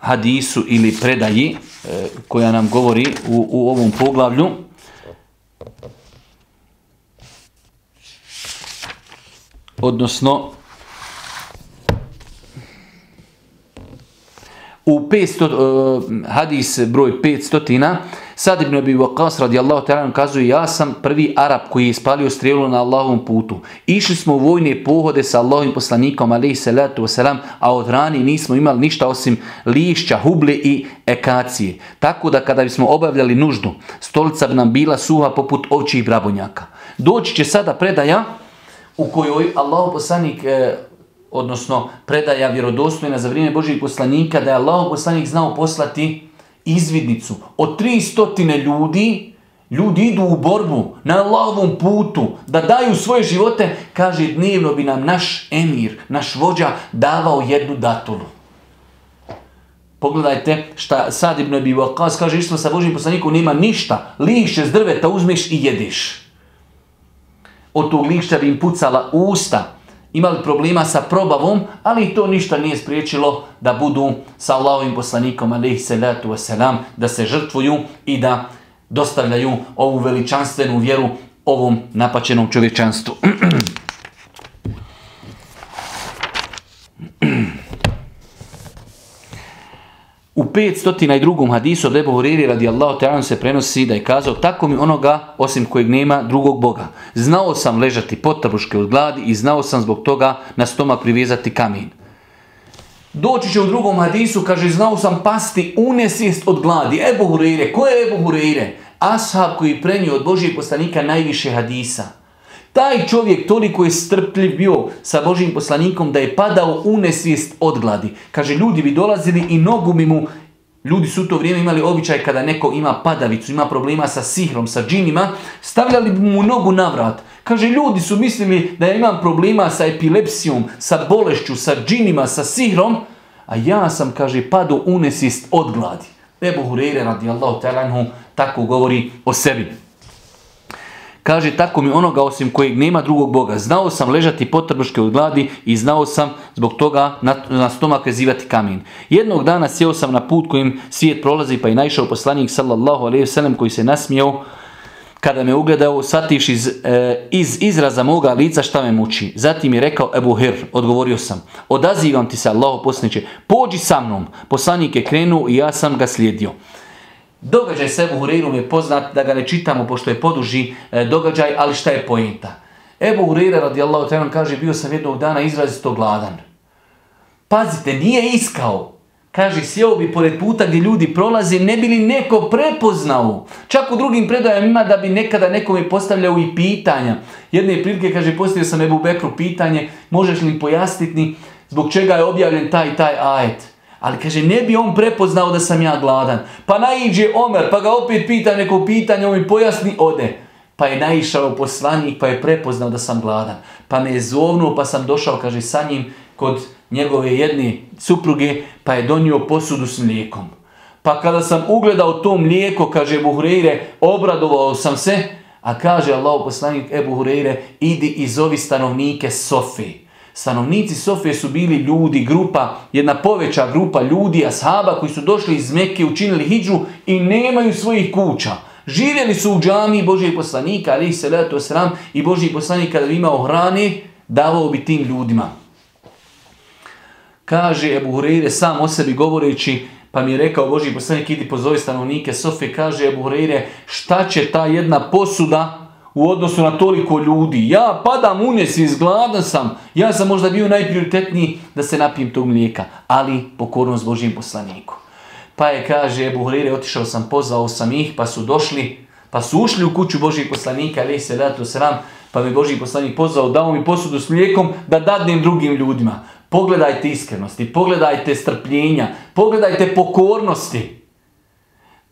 hadisu ili predaji eh, koja nam govori u, u ovom poglavlju, odnosno u 500, uh, eh, hadis broj 500 Sad ibn Abi Waqas radijallahu ta'ala kazuje ja sam prvi Arab koji je ispalio strijelu na Allahovom putu. Išli smo u vojne pohode sa Allahovim poslanikom alejhi salatu vesselam, a od rani nismo imali ništa osim lišća, huble i ekacije. Tako da kada bismo obavljali nuždu, stolica bi nam bila suha poput ovčih brabonjaka. Doći će sada predaja u kojoj Allahu poslanik e, odnosno predaja vjerodostojna za vrijeme Božijeg poslanika, da je Allah poslanik znao poslati izvidnicu od 300 ljudi, ljudi idu u borbu na Allahovom putu, da daju svoje živote, kaže dnevno bi nam naš emir, naš vođa davao jednu datulu. Pogledajte šta sad Ibn Abi Waqas kaže, isto sa Božim poslanikom, nema ništa, lišće s drveta uzmeš i jedeš. Od tog lišća bi im pucala usta, imali problema sa probavom, ali to ništa nije spriječilo da budu sa Allahovim poslanikom, alaihi salatu wasalam, da se žrtvuju i da dostavljaju ovu veličanstvenu vjeru ovom napačenom čovječanstvu. U 502. hadisu od Ebu Huriri radijallahu ta'ala se prenosi da je kazao tako mi onoga osim kojeg nema drugog Boga. Znao sam ležati potabuške od gladi i znao sam zbog toga na stomak privezati kamen. Doći će u drugom hadisu, kaže, znao sam pasti u od gladi. Ebu Hurire, ko je Ebu Hurire? ashab koji prenio od Božijeg poslanika najviše hadisa. Taj čovjek toliko je strpljiv bio sa Božim poslanikom da je padao u nesvijest od gladi. Kaže, ljudi bi dolazili i nogu bi mu Ljudi su u to vrijeme imali običaj kada neko ima padavicu, ima problema sa sihrom, sa džinima, stavljali bi mu nogu na vrat. Kaže, ljudi su mislili da ja imam problema sa epilepsijom, sa bolešću, sa džinima, sa sihrom, a ja sam, kaže, padu unesist od gladi. Ebu Hureyre radijallahu talanhu tako govori o sebi. Kaže, tako mi onoga osim kojeg nema drugog Boga. Znao sam ležati potrbuške od gladi i znao sam zbog toga na, na stomak vezivati kamen. Jednog dana sjeo sam na put kojim svijet prolazi pa i naišao poslanik sallallahu alaihi vselem koji se nasmijao kada me ugledao, satiš iz, e, iz izraza moga lica šta me muči. Zatim je rekao Ebu Hir, odgovorio sam, odazivam ti se Allaho posljedniče, pođi sa mnom. Poslanik je krenuo i ja sam ga slijedio. Događaj s Ebu Hureyrom je poznat da ga ne čitamo pošto je poduži e, događaj, ali šta je pojenta? Ebu Hureyre radijallahu ta'ala kaže bio sam jednog dana izrazito gladan. Pazite, nije iskao. Kaže, sjeo bi pored puta gdje ljudi prolaze, ne bi li neko prepoznao. Čak u drugim predajama da bi nekada nekome postavljao i pitanja. Jedne prilike, kaže, postavio sam Ebu Bekru pitanje, možeš li pojasniti zbog čega je objavljen taj taj ajet. Ali kaže, ne bi on prepoznao da sam ja gladan. Pa naiđe Omer, pa ga opet pita neko pitanje, on mi pojasni, ode. Pa je naišao poslanik, pa je prepoznao da sam gladan. Pa me je zovnuo, pa sam došao, kaže, sa njim kod njegove jedne supruge, pa je donio posudu s mlijekom. Pa kada sam ugledao to mlijeko, kaže Buhreire, obradovao sam se, a kaže Allah poslanik Ebu Hureyre, idi i zovi stanovnike Sofije. Stanovnici Sofije su bili ljudi, grupa, jedna poveća grupa ljudi, ashaba koji su došli iz Mekke, učinili hijđu i nemaju svojih kuća. Živjeli su u džami Božijeg poslanika, ali se leto sram, i Božiji poslanik kada bi imao hrane, davao bi tim ljudima. Kaže Ebu Hureyre sam o sebi govoreći, pa mi je rekao Božji poslanik, idi pozovi stanovnike Sofije, kaže Ebu Hureyre, šta će ta jedna posuda u odnosu na toliko ljudi. Ja padam unes, izgladan sam. Ja sam možda bio najprioritetniji da se napijem tog mlijeka. Ali pokornost Božijem poslaniku. Pa je, kaže, Ebu Hurire, otišao sam, pozvao sam ih, pa su došli, pa su ušli u kuću Božijeg poslanika, ali se da sram, pa me Božiji poslanik pozvao, dao mi posudu s mlijekom da dadnem drugim ljudima. Pogledajte iskrenosti, pogledajte strpljenja, pogledajte pokornosti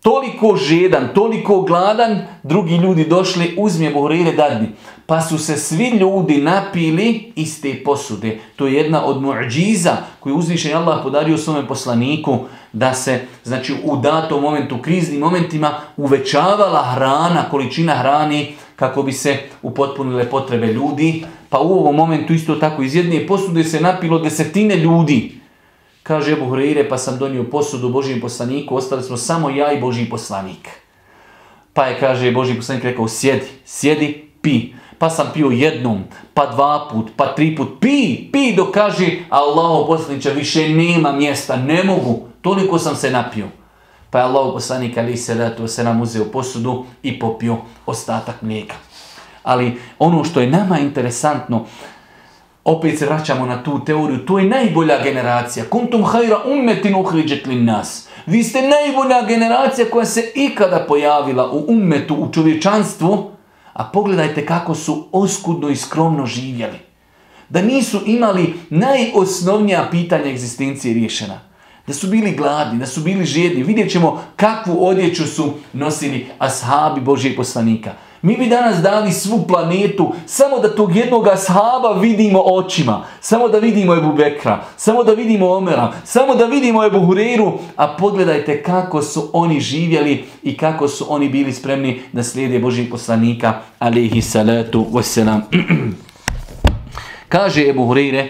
toliko žedan, toliko gladan, drugi ljudi došli, uzmi Buhrire dadni. Pa su se svi ljudi napili iz te posude. To je jedna od muđiza koju uzvišen Allah podario svome poslaniku da se znači, u datom momentu, u kriznim momentima uvećavala hrana, količina hrani kako bi se upotpunile potrebe ljudi. Pa u ovom momentu isto tako iz jedne posude se napilo desetine ljudi. Kaže Ebu Hureyre, pa sam donio posudu Božijem poslaniku, ostali smo samo ja i Božji poslanik. Pa je, kaže Božji poslanik, rekao, sjedi, sjedi, pi. Pa sam pio jednom, pa dva put, pa tri put, pi, pi, dok kaže, Allaho poslanića, više nema mjesta, ne mogu, toliko sam se napio. Pa je Allah poslanik, ali se da to se nam uzeo posudu i popio ostatak mlijeka. Ali ono što je nama interesantno, opet se vraćamo na tu teoriju, to je najbolja generacija. Kuntum hajra ummetin uhriđet li nas. Vi ste najbolja generacija koja se ikada pojavila u ummetu, u čovječanstvu, a pogledajte kako su oskudno i skromno živjeli. Da nisu imali najosnovnija pitanja egzistencije rješena. Da su bili gladni, da su bili žedni. Vidjet ćemo kakvu odjeću su nosili ashabi Božijeg poslanika. Mi bi danas dali svu planetu samo da tog jednog ashaba vidimo očima. Samo da vidimo Ebu Bekra. Samo da vidimo Omera. Samo da vidimo Ebu Hureru. A pogledajte kako su oni živjeli i kako su oni bili spremni da slijede Božih poslanika. Alihi salatu wasalam. Kaže Ebu Hureyre,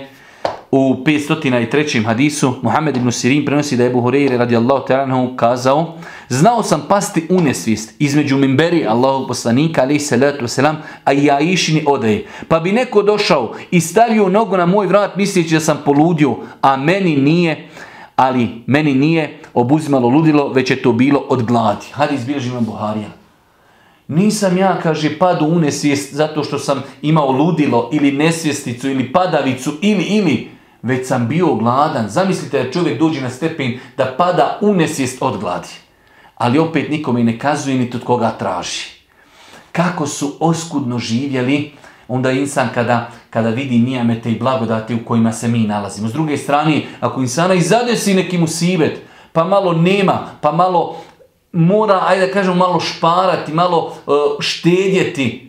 u 503. hadisu Muhammed ibn Sirin prenosi da je Ebu Hureyre radijallahu ta'ala kazao Znao sam pasti u nesvist između mimberi Allahog poslanika alaih salatu wasalam, a ja išini odaje. Pa bi neko došao i stavio nogu na moj vrat misleći da sam poludio, a meni nije, ali meni nije obuzimalo ludilo, već je to bilo od gladi. Hadis bilježi imam Buharija. Nisam ja, kaže, padu u nesvijest zato što sam imao ludilo ili nesvjesticu ili padavicu ili ili već sam bio gladan. Zamislite da čovjek dođe na stepen da pada u nesvijest od gladi. ali opet nikome ne kazuje niti od koga traži. Kako su oskudno živjeli, onda insan kada, kada vidi nijamete i blagodati u kojima se mi nalazimo. S druge strane, ako insana i zadesi neki musibet, pa malo nema, pa malo mora, ajde da kažemo, malo šparati, malo uh, štedjeti,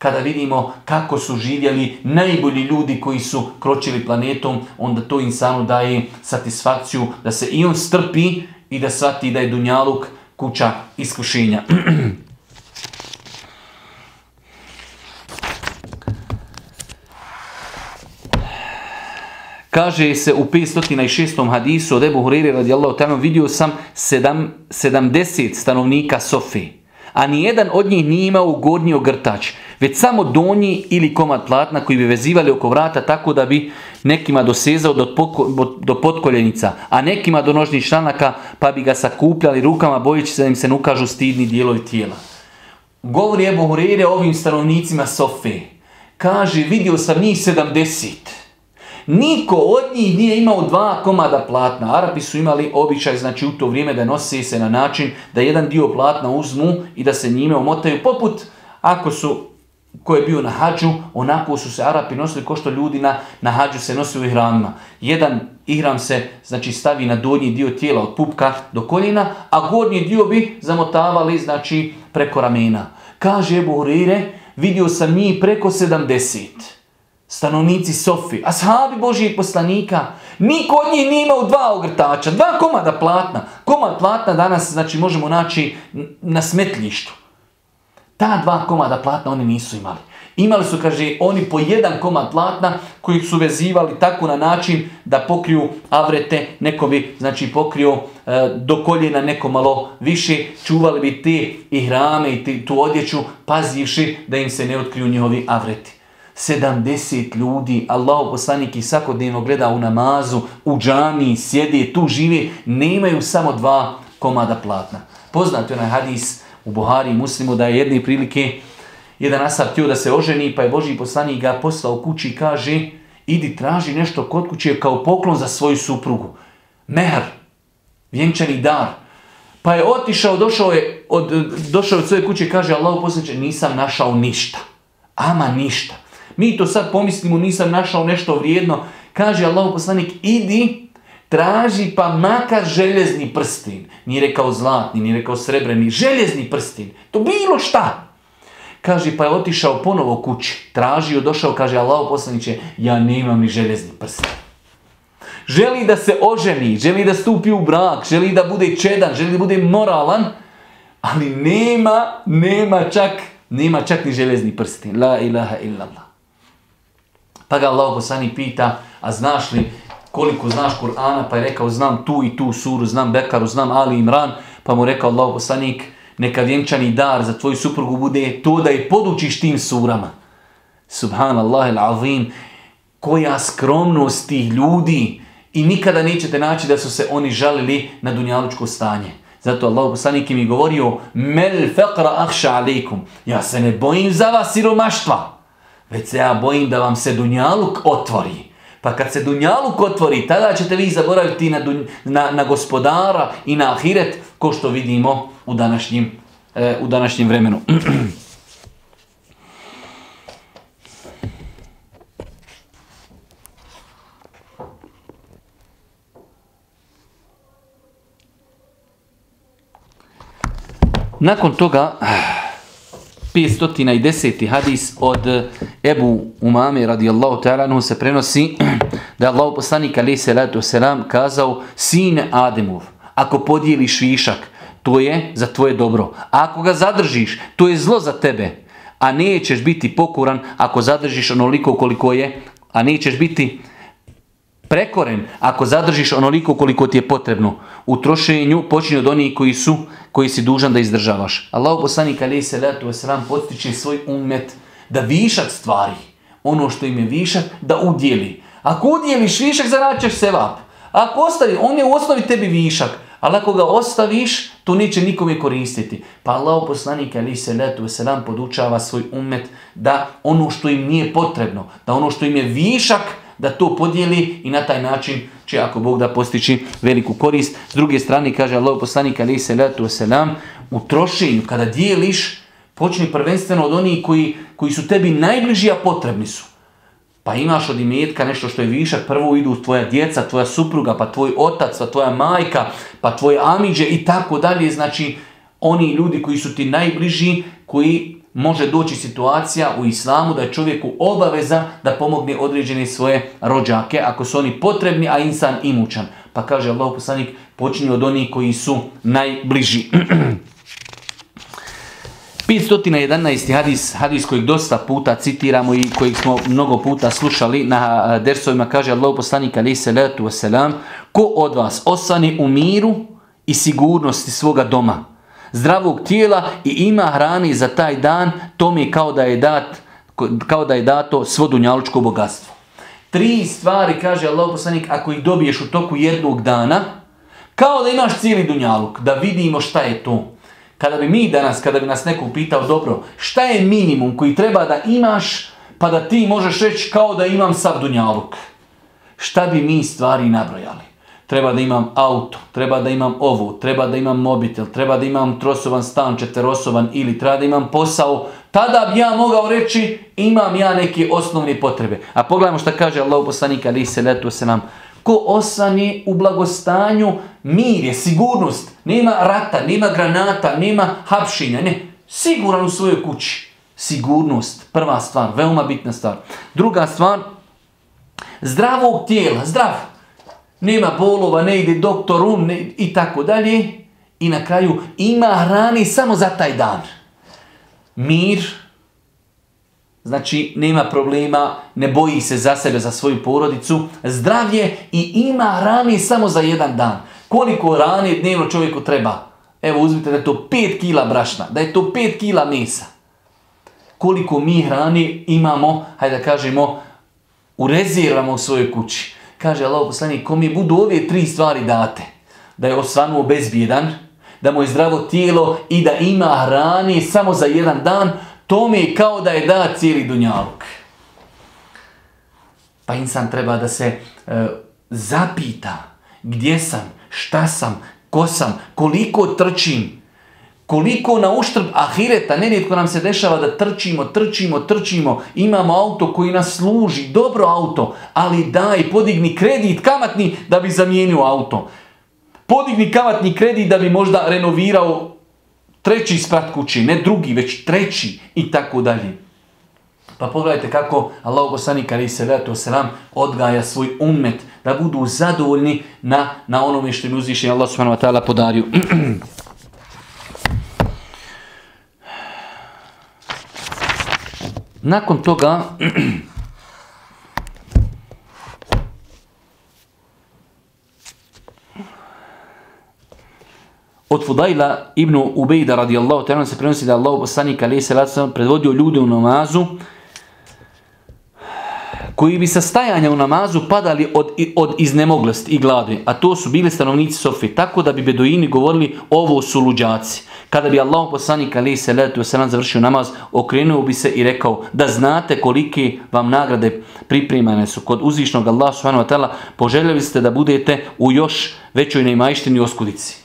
kada vidimo kako su živjeli najbolji ljudi koji su kročili planetom, onda to insanu daje satisfakciju da se i on strpi i da shvati da je Dunjaluk kuća iskušenja. Kaže se u 506. hadisu od Ebu Huriri radijallahu ta'ala vidio sam 70 stanovnika Sofi, a nijedan od njih nije imao gornji ogrtač, već samo donji ili komad platna koji bi vezivali oko vrata tako da bi nekima dosezao do, poko, do potkoljenica, a nekima do nožnih članaka pa bi ga sakupljali rukama bojeći se da im se nukažu stidni dijelovi tijela. Govori Ebu Huriri ovim stanovnicima Sofe. Kaže, vidio sam njih 70. Niko od njih nije imao dva komada platna. Arapi su imali običaj, znači u to vrijeme da nose se na način da jedan dio platna uzmu i da se njime omotaju. Poput, ako su, ko je bio na hađu, onako su se Arapi nosili ko što ljudi na, na hađu se nosili u ihramima. Jedan ihram se znači stavi na donji dio tijela od pupka do koljena, a gornji dio bi zamotavali znači preko ramena. Kaže Ebu Hurire, vidio sam njih preko 70 stanovnici Sofi, ashabi Božijeg poslanika, niko od njih nije imao dva ogrtača, dva komada platna. Komad platna danas, znači, možemo naći na smetljištu. Ta dva komada platna oni nisu imali. Imali su, kaže, oni po jedan komad platna koji su vezivali tako na način da pokriju avrete, neko bi, znači, pokrio e, do koljena neko malo više, čuvali bi te i hrame i te, tu odjeću, pazivši da im se ne otkriju njihovi avreti. 70 ljudi, Allahu poslanik ih svakodnevno gleda u namazu, u džami, sjede, tu živi, nemaju samo dva komada platna. Poznat je onaj hadis u Buhari i Muslimu da je jedne prilike jedan asab htio da se oženi, pa je Boži poslanik ga poslao kući i kaže idi traži nešto kod kuće kao poklon za svoju suprugu. Mehr, vjenčani dar. Pa je otišao, došao je od, došao od svoje kuće i kaže Allahu poslanik nisam našao ništa. Ama ništa. Mi to sad pomislimo, nisam našao nešto vrijedno. Kaže Allah poslanik, idi, traži pa makar željezni prstin. Nije rekao zlatni, nije rekao srebreni, željezni prstin. To bilo šta. Kaže, pa je otišao ponovo kući. Tražio, došao, kaže Allah poslaniće, ja nemam ni željezni prstin. Želi da se oženi, želi da stupi u brak, želi da bude čedan, želi da bude moralan, ali nema, nema čak, nema čak ni željezni prstin. La ilaha illallah. Pa ga Allah poslani pita, a znaš li koliko znaš Kur'ana? Pa je rekao, znam tu i tu suru, znam Bekaru, znam Ali Imran. Pa mu rekao Allah poslanik, neka vjenčani dar za tvoju suprugu bude to da je podučiš tim surama. Subhanallah il-azim, koja skromnost tih ljudi i nikada nećete naći da su se oni žalili na dunjalučko stanje. Zato Allah poslanik im je govorio, mel feqra ahša alikum, ja se ne bojim za vas siromaštva već se ja bojim da vam se Dunjaluk otvori. Pa kad se Dunjaluk otvori, tada ćete vi zaboraviti na, dunj, na, na gospodara i na ahiret, ko što vidimo u današnjim, e, u današnjem vremenu. Nakon toga, 510. hadis od eh, Ebu Umame radijallahu ta'ala se prenosi da je Allah poslanik alaih salatu selam kazao sine Ademov, ako podijeliš višak, to je za tvoje dobro. A ako ga zadržiš, to je zlo za tebe. A nećeš biti pokuran ako zadržiš onoliko koliko je, a nećeš biti prekoren ako zadržiš onoliko koliko ti je potrebno. U trošenju počinje od onih koji su koji si dužan da izdržavaš. Allah poslanik alaihi salatu wasalam postiče svoj umet da višak stvari, ono što im je višak, da udjeli. Ako udjeliš višak, zaraćaš sevap. Ako ostavi, on je u osnovi tebi višak, ali ako ga ostaviš, to neće nikome koristiti. Pa Allah poslanik alaihi salatu wasalam podučava svoj umet da ono što im nije potrebno, da ono što im je višak, da to podijeli i na taj način će ako Bog da postići veliku korist. S druge strane kaže Allah poslanik ali se letu selam u trošenju kada dijeliš počni prvenstveno od onih koji, koji su tebi najbliži a potrebni su. Pa imaš od imetka nešto što je višak, prvo idu tvoja djeca, tvoja supruga, pa tvoj otac, pa tvoja majka, pa tvoje amiđe i tako dalje. Znači, oni ljudi koji su ti najbliži, koji može doći situacija u islamu da je čovjeku obaveza da pomogne određene svoje rođake, ako su oni potrebni, a insan imućan. Pa kaže Allah poslanik, počinje od onih koji su najbliži. 511. hadis, hadis kojeg dosta puta citiramo i kojeg smo mnogo puta slušali na dersovima, kaže Allah poslanik alaih salatu wasalam, ko od vas osani u miru i sigurnosti svoga doma, zdravog tijela i ima hrani za taj dan, to mi je kao da je, dat, kao da je dato svo dunjalučko bogatstvo. Tri stvari, kaže Allah poslanik, ako ih dobiješ u toku jednog dana, kao da imaš cijeli dunjaluk, da vidimo šta je to. Kada bi mi danas, kada bi nas neko upitao, dobro, šta je minimum koji treba da imaš, pa da ti možeš reći kao da imam sav dunjaluk? Šta bi mi stvari nabrojali? Treba da imam auto, treba da imam ovu, treba da imam mobitel, treba da imam trosovan stan, četverosovan ili treba da imam posao. Tada bi ja mogao reći imam ja neke osnovne potrebe. A pogledajmo šta kaže Allah poslanika ali se letu se nam. Ko osani u blagostanju, mir je, sigurnost. Nema rata, nema granata, nema hapšinja. Ne, siguran u svojoj kući. Sigurnost, prva stvar, veoma bitna stvar. Druga stvar, zdravog tijela, zdrav. Nema bolova, ne ide doktoru um, ne, i tako dalje. I na kraju ima hrani samo za taj dan. Mir, Znači, nema problema, ne boji se za sebe, za svoju porodicu. Zdravlje i ima hrani samo za jedan dan. Koliko hrani dnevno čovjeku treba? Evo, uzmite da je to 5 kila brašna, da je to 5 kila mesa. Koliko mi hrani imamo, hajde da kažemo, u rezervama u svojoj kući. Kaže Allah poslanik, ko mi budu ove tri stvari date, da je osvanuo bezbjedan, da mu je zdravo tijelo i da ima hrani samo za jedan dan, To mi je kao da je da cijeli dunjaluk. Pa insan treba da se e, zapita gdje sam, šta sam, ko sam, koliko trčim, koliko na uštrb ahireta, ne nam se dešava da trčimo, trčimo, trčimo, imamo auto koji nas služi, dobro auto, ali daj, podigni kredit kamatni da bi zamijenio auto. Podigni kamatni kredit da bi možda renovirao treći sprat kući, ne drugi, već treći i tako dalje. Pa pogledajte kako Allah Bosani Kari vratu Selam odgaja svoj ummet da budu zadovoljni na, na onome što im uzviše Allah Subhanahu Wa Ta'ala podario. Nakon toga Od Fudajla ibn Ubejda radijallahu ta'ala se prenosi da Allah poslanik alaihi salatu predvodio ljude u namazu koji bi sa stajanja u namazu padali od, od iznemoglosti i gladi, a to su bili stanovnici Sofi, tako da bi beduini govorili ovo su luđaci. Kada bi Allah poslanik alaihi salatu selam završio namaz, okrenuo bi se i rekao da znate kolike vam nagrade pripremane su kod uzvišnog Allah subhanahu wa ta'ala, poželjeli ste da budete u još većoj neimajštini oskudici.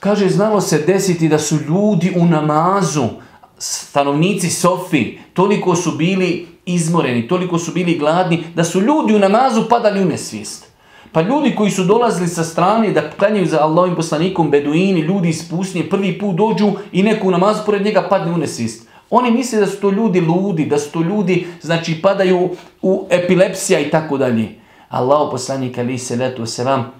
Kaže, znalo se desiti da su ljudi u namazu, stanovnici Sofi, toliko su bili izmoreni, toliko su bili gladni, da su ljudi u namazu padali u nesvijest. Pa ljudi koji su dolazili sa strane da klanjaju za Allahovim poslanikom, beduini, ljudi iz pustinje, prvi put dođu i neko u namazu pored njega padne u nesvijest. Oni misle da su to ljudi ludi, da su to ljudi, znači, padaju u epilepsija i tako dalje. Allah poslanik, ali se letu selam,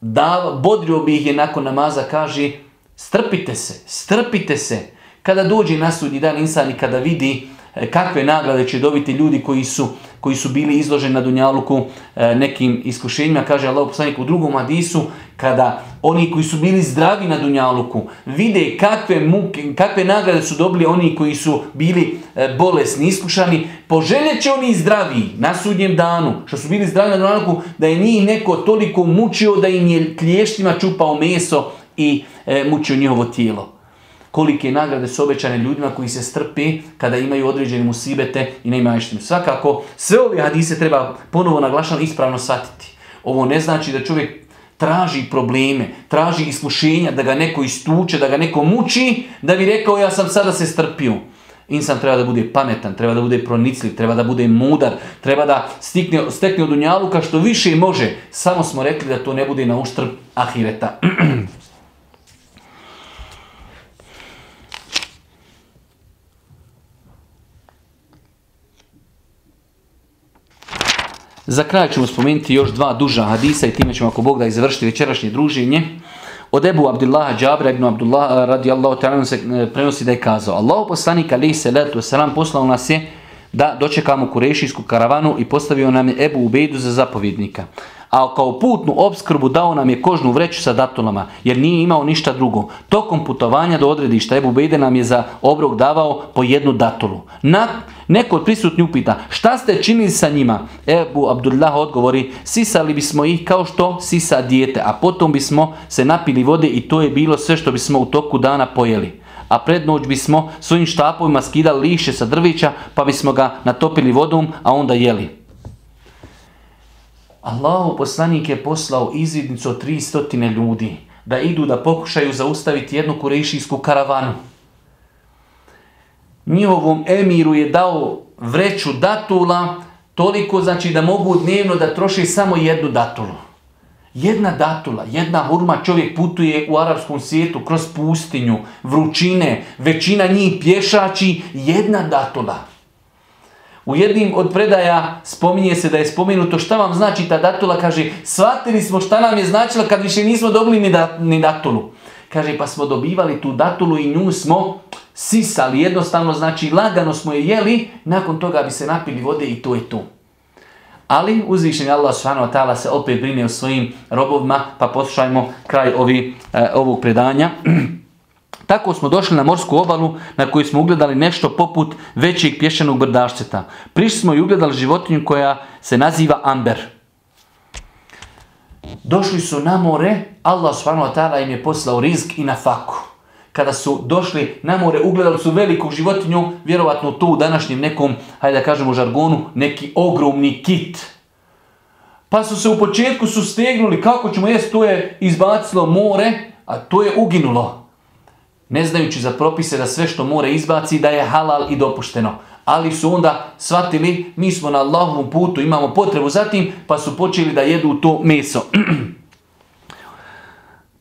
da bodrio bi ih je nakon namaza, kaže, strpite se, strpite se. Kada dođe na sudnji dan insan i kada vidi e, kakve nagrade će dobiti ljudi koji su, koji su bili izloženi na Dunjaluku e, nekim iskušenjima, kaže Allah poslanik u drugom hadisu, kada oni koji su bili zdravi na Dunjaluku vide kakve muke, kakve nagrade su dobili oni koji su bili e, bolesni, iskušani, poželjet će oni zdravi na sudnjem danu, što su bili zdravi na Dunjaluku, da je njih neko toliko mučio da im je klještima čupao meso i e, mučio njihovo tijelo kolike nagrade su obećane ljudima koji se strpi kada imaju određene musibete i ne imaju štinu. Svakako, sve ove hadise treba ponovo naglašano ispravno shvatiti. Ovo ne znači da čovjek traži probleme, traži iskušenja, da ga neko istuče, da ga neko muči, da bi rekao ja sam sada se strpio. Insan treba da bude pametan, treba da bude pronicljiv, treba da bude mudar, treba da stikne, stekne od unjaluka što više može. Samo smo rekli da to ne bude na uštrb ahireta. Za kraj ćemo spomenuti još dva duža hadisa i time ćemo ako Bog da izvršiti večerašnje druženje. Od Ebu Abdullaha Džabra ibn Abdullah eh, radijallahu ta'ala se eh, prenosi da je kazao Allahu poslanik alaihi salatu wasalam poslao nas je da dočekamo kurešijsku karavanu i postavio nam je Ebu Ubejdu za zapovjednika a kao putnu obskrbu dao nam je kožnu vreću sa datulama, jer nije imao ništa drugo. Tokom putovanja do odredišta Ebu Bejde nam je za obrok davao po jednu datulu. Na, neko od prisutnji upita, šta ste činili sa njima? Ebu Abdullah odgovori, sisali bismo ih kao što sisa dijete, a potom bismo se napili vode i to je bilo sve što bismo u toku dana pojeli a pred noć bismo svojim štapovima skidali lišće sa drvića, pa bismo ga natopili vodom, a onda jeli. Allahu poslanik je poslao izvidnicu od 300 ljudi da idu da pokušaju zaustaviti jednu kurejšijsku karavanu. Njihovom emiru je dao vreću datula toliko znači da mogu dnevno da troši samo jednu datulu. Jedna datula, jedna hurma čovjek putuje u arapskom svijetu kroz pustinju, vrućine, većina njih pješači, jedna datula. U jednim od predaja spominje se da je spomenuto šta vam znači ta datula, kaže shvatili smo šta nam je značila kad više nismo dobili ni, da, ni datulu. Kaže pa smo dobivali tu datulu i nju smo sisali, jednostavno znači lagano smo je jeli, nakon toga bi se napili vode i to je to. Ali uzvišen Allah subhanahu wa ta'ala se opet brine o svojim robovima, pa poslušajmo kraj ovi, e, ovog predanja. Tako smo došli na morsku obalu na kojoj smo ugledali nešto poput većeg pješenog brdašceta. Prišli smo i ugledali životinju koja se naziva Amber. Došli su na more, Allah s.w.t. im je poslao rizk i na faku. Kada su došli na more, ugledali su veliku životinju, vjerovatno tu u današnjem nekom, hajde da kažemo žargonu, neki ogromni kit. Pa su se u početku su stegnuli kako ćemo jesti, to je izbacilo more, a to je uginulo ne znajući za propise da sve što more izbaci da je halal i dopušteno. Ali su onda shvatili, mi smo na Allahovom putu, imamo potrebu za tim, pa su počeli da jedu to meso.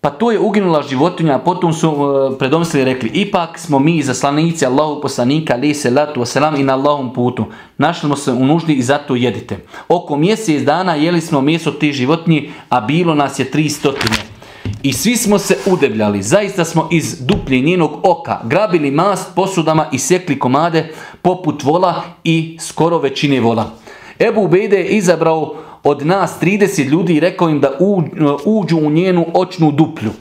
pa to je uginula životinja, a potom su uh, predomislili rekli, ipak smo mi zaslanici Allahu poslanika, ali se latu wasalam, i na Allahom putu. Našli smo se u nuždi i zato jedite. Oko mjesec dana jeli smo meso te životinje, a bilo nas je tri stotine. I svi smo se udebljali, zaista smo iz duplje njenog oka grabili mast posudama i sekli komade poput vola i skoro većine vola. Ebu Ubejde je izabrao od nas 30 ljudi i rekao im da uđu u njenu očnu duplju.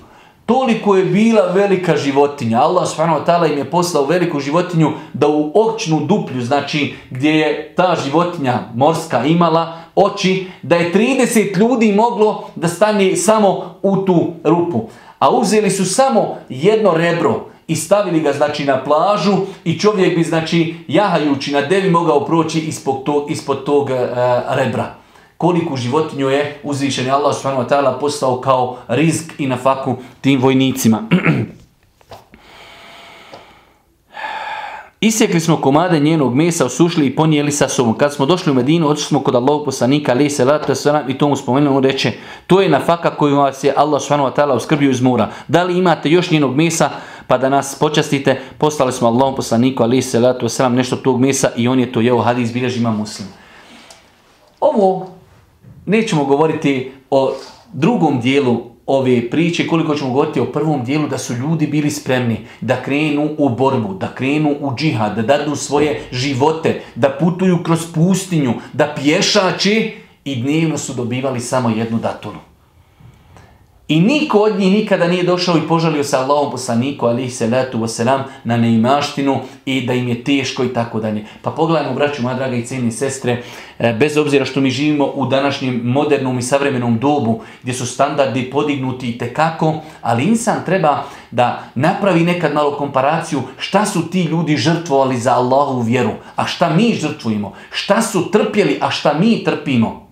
Toliko je bila velika životinja. Allah s.w.t. im je poslao veliku životinju da u očnu duplju, znači gdje je ta životinja morska imala oči, da je 30 ljudi moglo da stane samo u tu rupu. A uzeli su samo jedno rebro i stavili ga znači na plažu i čovjek bi znači jahajući na devi mogao proći ispod tog, ispod tog e, rebra koliku životinju je uzvišen Allah subhanahu wa ta'ala postao kao rizk i na faku tim vojnicima. Isjekli smo komade njenog mesa, osušili i ponijeli sa sobom. Kad smo došli u Medinu, otišli smo kod Allahog poslanika, ali se vrata sve i tomu spomenuli, on reče, to je nafaka koju vas je Allah subhanahu wa uskrbio iz mora. Da li imate još njenog mesa, pa da nas počastite, poslali smo Allahom poslaniku, ali se vrata sve nešto tog mesa i on je to jeo, hadis bilježi ima muslim. Ovo nećemo govoriti o drugom dijelu ove priče, koliko ćemo govoriti o prvom dijelu, da su ljudi bili spremni da krenu u borbu, da krenu u džihad, da dadu svoje živote, da putuju kroz pustinju, da pješače i dnevno su dobivali samo jednu datulu. I niko od njih nikada nije došao i požalio se Allahom poslaniku, ali se letu wasalam, na neimaštinu i da im je teško i tako dalje. Pa pogledajmo, braću, moja draga i cijeni sestre, E, bez obzira što mi živimo u današnjem modernom i savremenom dobu gdje su standardi podignuti i tekako, ali insan treba da napravi nekad malo komparaciju šta su ti ljudi žrtvovali za Allahu vjeru, a šta mi žrtvujemo, šta su trpjeli, a šta mi trpimo.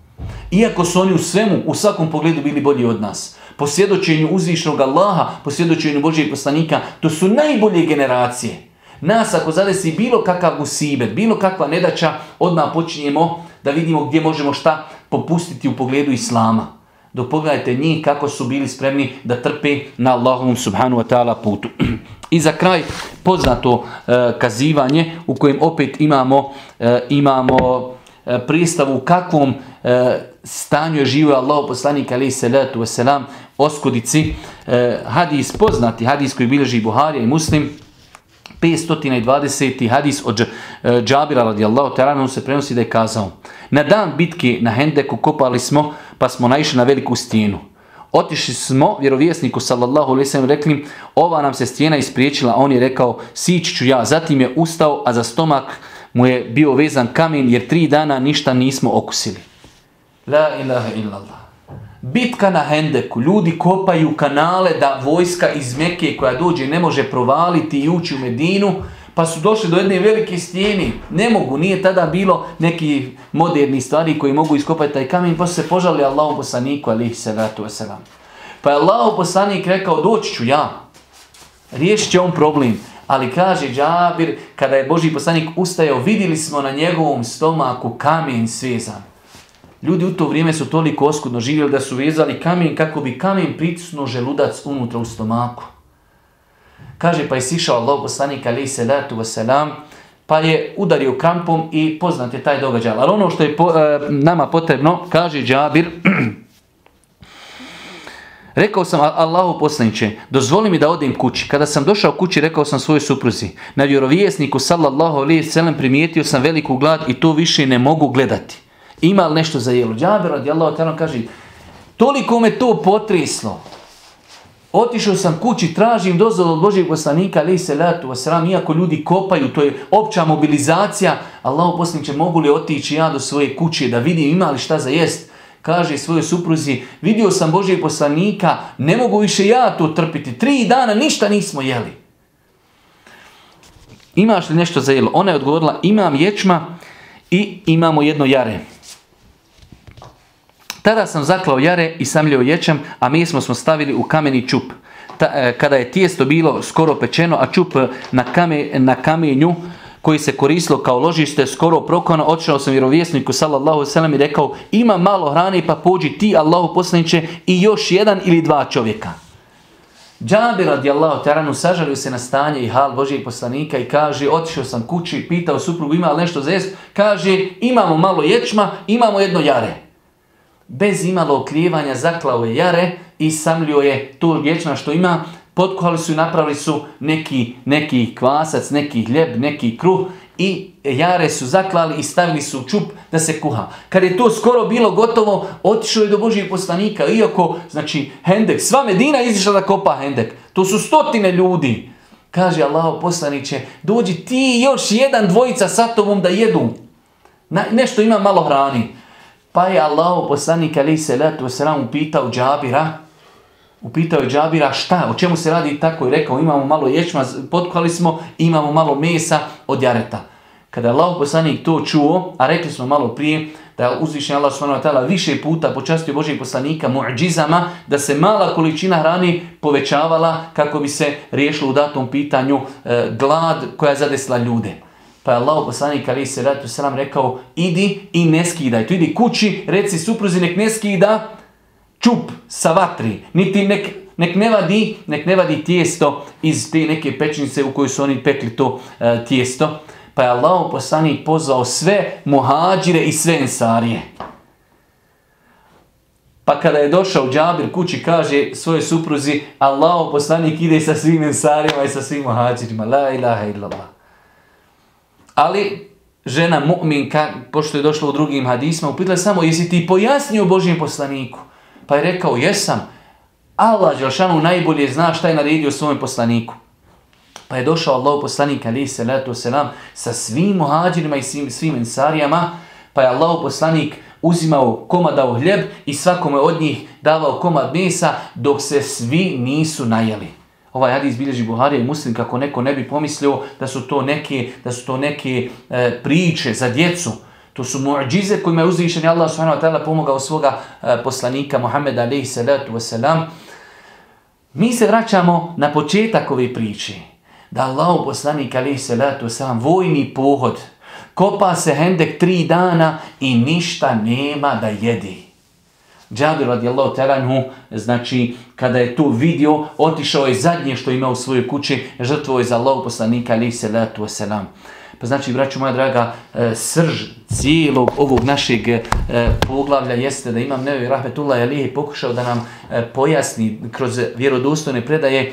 Iako su oni u svemu, u svakom pogledu bili bolji od nas. Po svjedočenju uzvišnog Allaha, po svjedočenju Božijeg poslanika, to su najbolje generacije. Nas ako zadesi bilo kakav musibet, bilo kakva nedaća, odmah počinjemo da vidimo gdje možemo šta popustiti u pogledu Islama. Dok pogledajte njih kako su bili spremni da trpe na Allahovom subhanu wa ta'ala putu. I za kraj poznato e, kazivanje u kojem opet imamo, e, imamo e, pristavu u kakvom e, stanju je živio Allah poslanik alaih salatu wasalam oskudici. E, hadis poznati, hadis koji bilježi Buharija i Muslim, 520. hadis od eh, Džabira radijallahu ta'ala se prenosi da je kazao Na dan bitke na Hendeku kopali smo pa smo naišli na veliku stijenu. Otišli smo vjerovjesniku sallallahu alejhi ve rekli ova nam se stijena ispriječila, a on je rekao sići ću ja. Zatim je ustao, a za stomak mu je bio vezan kamen jer tri dana ništa nismo okusili. La ilaha illallah. Bitka na Hendeku, ljudi kopaju kanale da vojska iz Mekke koja dođe ne može provaliti i ući u Medinu, pa su došli do jedne velike stijeni. Ne mogu, nije tada bilo neki moderni stvari koji mogu iskopati taj kamen, pa su se požali Allahom poslaniku, alihi salatu wasalam. Pa je Allahom poslanik rekao, doći ću ja, riješit će on problem. Ali kaže Džabir, kada je Boži poslanik ustajao, vidjeli smo na njegovom stomaku kamen svezan. Ljudi u to vrijeme su toliko oskudno živjeli da su vezali kamen kako bi kamen pritisnuo želudac unutra u stomaku. Kaže pa je sišao Allah poslanik alaih salatu wasalam pa je udario krampom i poznat je taj događaj. Ali ono što je po, e, nama potrebno, kaže Džabir, Rekao sam Allahu poslaniče, dozvoli mi da odem kući. Kada sam došao kući, rekao sam svojoj supruzi, na vjerovijesniku sallallahu alejhi ve sellem primijetio sam veliku glad i to više ne mogu gledati ima li nešto za jelo? Džaber radijallahu ta'ala kaže, toliko me to potreslo. Otišao sam kući, tražim dozvolu od Božijeg poslanika, ali se letu vasram, iako ljudi kopaju, to je opća mobilizacija, Allah će mogu li otići ja do svoje kuće da vidim ima li šta za jest? Kaže svojoj supruzi, vidio sam Božijeg poslanika, ne mogu više ja to trpiti, tri dana ništa nismo jeli. Imaš li nešto za jelo? Ona je odgovorila, imam ječma i imamo jedno jare. Tada sam zaklao jare i samljio ječam, a mi smo smo stavili u kameni čup. Ta, e, kada je tijesto bilo skoro pečeno, a čup e, na, kame, na kamenju koji se koristilo kao ložište skoro prokona, otišao sam vjerovjesniku sallallahu sallam i rekao ima malo hrane pa pođi ti Allahu poslaniće i još jedan ili dva čovjeka. Džabir radijallahu taranu sažalio se na stanje i hal Božijeg poslanika i kaže otišao sam kući, pitao suprugu ima li nešto za jest, kaže imamo malo ječma, imamo jedno jare bez imalo okrijevanja zaklao je jare i samlio je to vječna što ima, potkuhali su i napravili su neki, neki kvasac, neki hljeb, neki kruh i jare su zaklali i stavili su čup da se kuha. Kad je to skoro bilo gotovo, otišao je do Božijeg poslanika, iako, znači, Hendek, sva Medina izišla da kopa Hendek. To su stotine ljudi. Kaže Allah poslaniće, dođi ti još jedan dvojica sa tobom da jedu. Na, nešto ima malo hrani. Pa je Allah poslanik ali se letu selam upitao Džabira, upitao je Džabira šta, o čemu se radi tako i rekao imamo malo ječma, potkali smo, imamo malo mesa od jareta. Kada je Allah poslanik to čuo, a rekli smo malo prije, da je uzvišen Allah subhanahu više puta počastio Božijeg poslanika mu'đizama, da se mala količina hrane povećavala kako bi se riješilo u datom pitanju e, glad koja zadesla ljude. Pa je Allah poslanik ali se ratu sram rekao idi i ne skidaj. Tu idi kući, reci supruzi nek ne skida čup sa vatri. Niti nek, nek, ne vadi, nek ne vadi tijesto iz te neke pečnice u kojoj su oni pekli to e, tijesto. Pa je Allah poslanik pozvao sve muhađire i sve ensarije. Pa kada je došao Džabir kući, kaže svoje supruzi, Allah poslanik ide sa svim ensarima i sa svim muhađirima. La ilaha illallah. Ali žena mu'minka, pošto je došla u drugim hadisma, upitala samo, jesi ti pojasnio Božijem poslaniku? Pa je rekao, jesam. Allah Đelšanu najbolje zna šta je naredio svojom poslaniku. Pa je došao Allah poslanik, ali se letu selam, sa svim muhađirima i svim, svim ensarijama, Pa je Allah poslanik uzimao komadao hljeb i svakome od njih davao komad mesa dok se svi nisu najeli. Ovaj hadis bilježi Buharija i Muslim kako neko ne bi pomislio da su to neke, da su to neke e, priče za djecu. To su muđize kojima je uzvišen Allah subhanahu wa ta'ala pomogao svoga e, poslanika Muhammeda alaihi salatu wasalam. Mi se vraćamo na početak ove priče. Da Allah poslanik alaihi salatu wasalam vojni pohod kopa se hendek tri dana i ništa nema da jedi. Džabir radijallahu talanhu, znači kada je to vidio, otišao je zadnje što ima u svojoj kući, žrtvo je za Allahu poslanika alaihi salatu wasalam. Pa znači, braću moja draga, e, srž cijelog ovog našeg e, poglavlja jeste da imam nevi rahmetullah alihi pokušao da nam e, pojasni kroz vjerodostojne predaje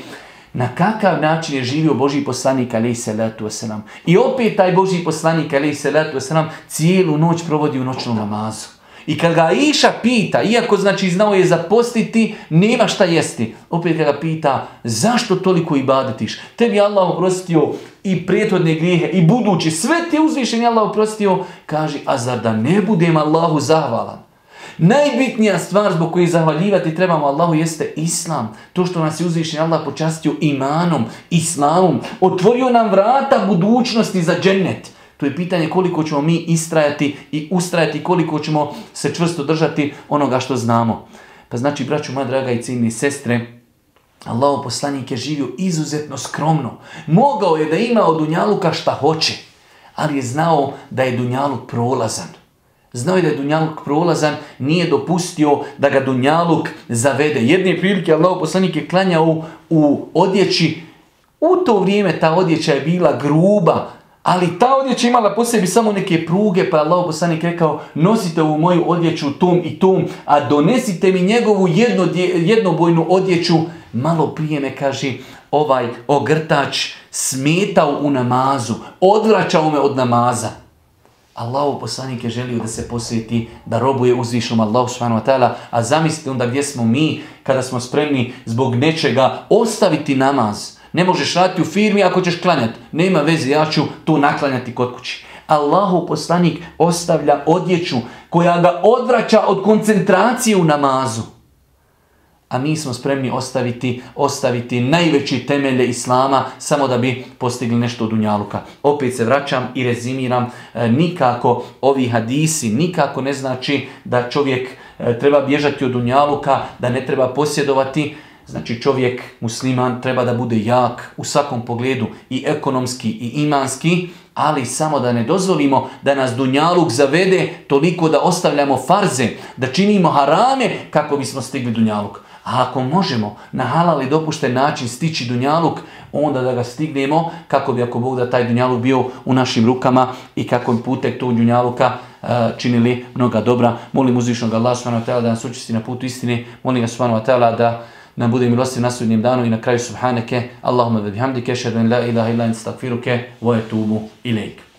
na kakav način je živio Boži poslanik alaihi salatu wasalam. I opet taj Boži poslanik alaihi salatu wasalam cijelu noć provodi u noćnom namazu. I kad ga Iša pita, iako znači znao je zapostiti, nema šta jesti. Opet kad ga pita, zašto toliko ibadetiš? Tebi Allah oprostio i prijetodne grijehe i budući, sve ti uzvišen Allah oprostio, kaže, a zar da ne budem Allahu zahvalan? Najbitnija stvar zbog koje zahvaljivati trebamo Allahu jeste Islam. To što nas je uzvišen Allah počastio imanom, Islamom, otvorio nam vrata budućnosti za džennet. To je pitanje koliko ćemo mi istrajati i ustrajati, koliko ćemo se čvrsto držati onoga što znamo. Pa znači, braću moja draga i ciljni sestre, Allaho poslanik je živio izuzetno skromno. Mogao je da ima od Dunjaluka šta hoće, ali je znao da je Dunjaluk prolazan. Znao je da je Dunjaluk prolazan, nije dopustio da ga Dunjaluk zavede. Jedne prilike Allaho poslanik je klanjao u odjeći. U to vrijeme ta odjeća je bila gruba, Ali ta odjeća imala po sebi samo neke pruge, pa je Allah poslanik rekao, nosite ovu moju odjeću tom i tom, a donesite mi njegovu jedno, jednobojnu odjeću. Malo prije me kaže, ovaj ogrtač smetao u namazu, odvraćao me od namaza. Allah poslanik je želio da se posveti, da robuje uzvišom Allah subhanahu wa ta'ala, a zamislite onda gdje smo mi, kada smo spremni zbog nečega ostaviti namaz. Ne možeš raditi u firmi ako ćeš klanjati. Nema veze, ja ću to naklanjati kod kući. Allahu poslanik ostavlja odjeću koja ga odvraća od koncentracije u namazu. A mi smo spremni ostaviti, ostaviti najveći temelje Islama samo da bi postigli nešto od unjaluka. Opet se vraćam i rezimiram, e, nikako ovi hadisi, nikako ne znači da čovjek e, treba bježati od unjaluka, da ne treba posjedovati, Znači čovjek musliman treba da bude jak u svakom pogledu i ekonomski i imanski, ali samo da ne dozvolimo da nas dunjaluk zavede toliko da ostavljamo farze, da činimo harame kako bismo stigli dunjaluk. A ako možemo na halal i dopušten način stići dunjaluk, onda da ga stignemo kako bi ako Bog da taj dunjaluk bio u našim rukama i kako bi putek tog dunjaluka e, činili mnoga dobra. Molim uzvišnog Allah subhanahu wa ta'ala da nas učisti na putu istine. Molim ga subhanahu wa ta'ala da nam bude milostiv na sudnjem danu i na kraju subhaneke. Allahumma bihamdike, šedun la ilaha illa in stakfiruke, voje tubu ilayk.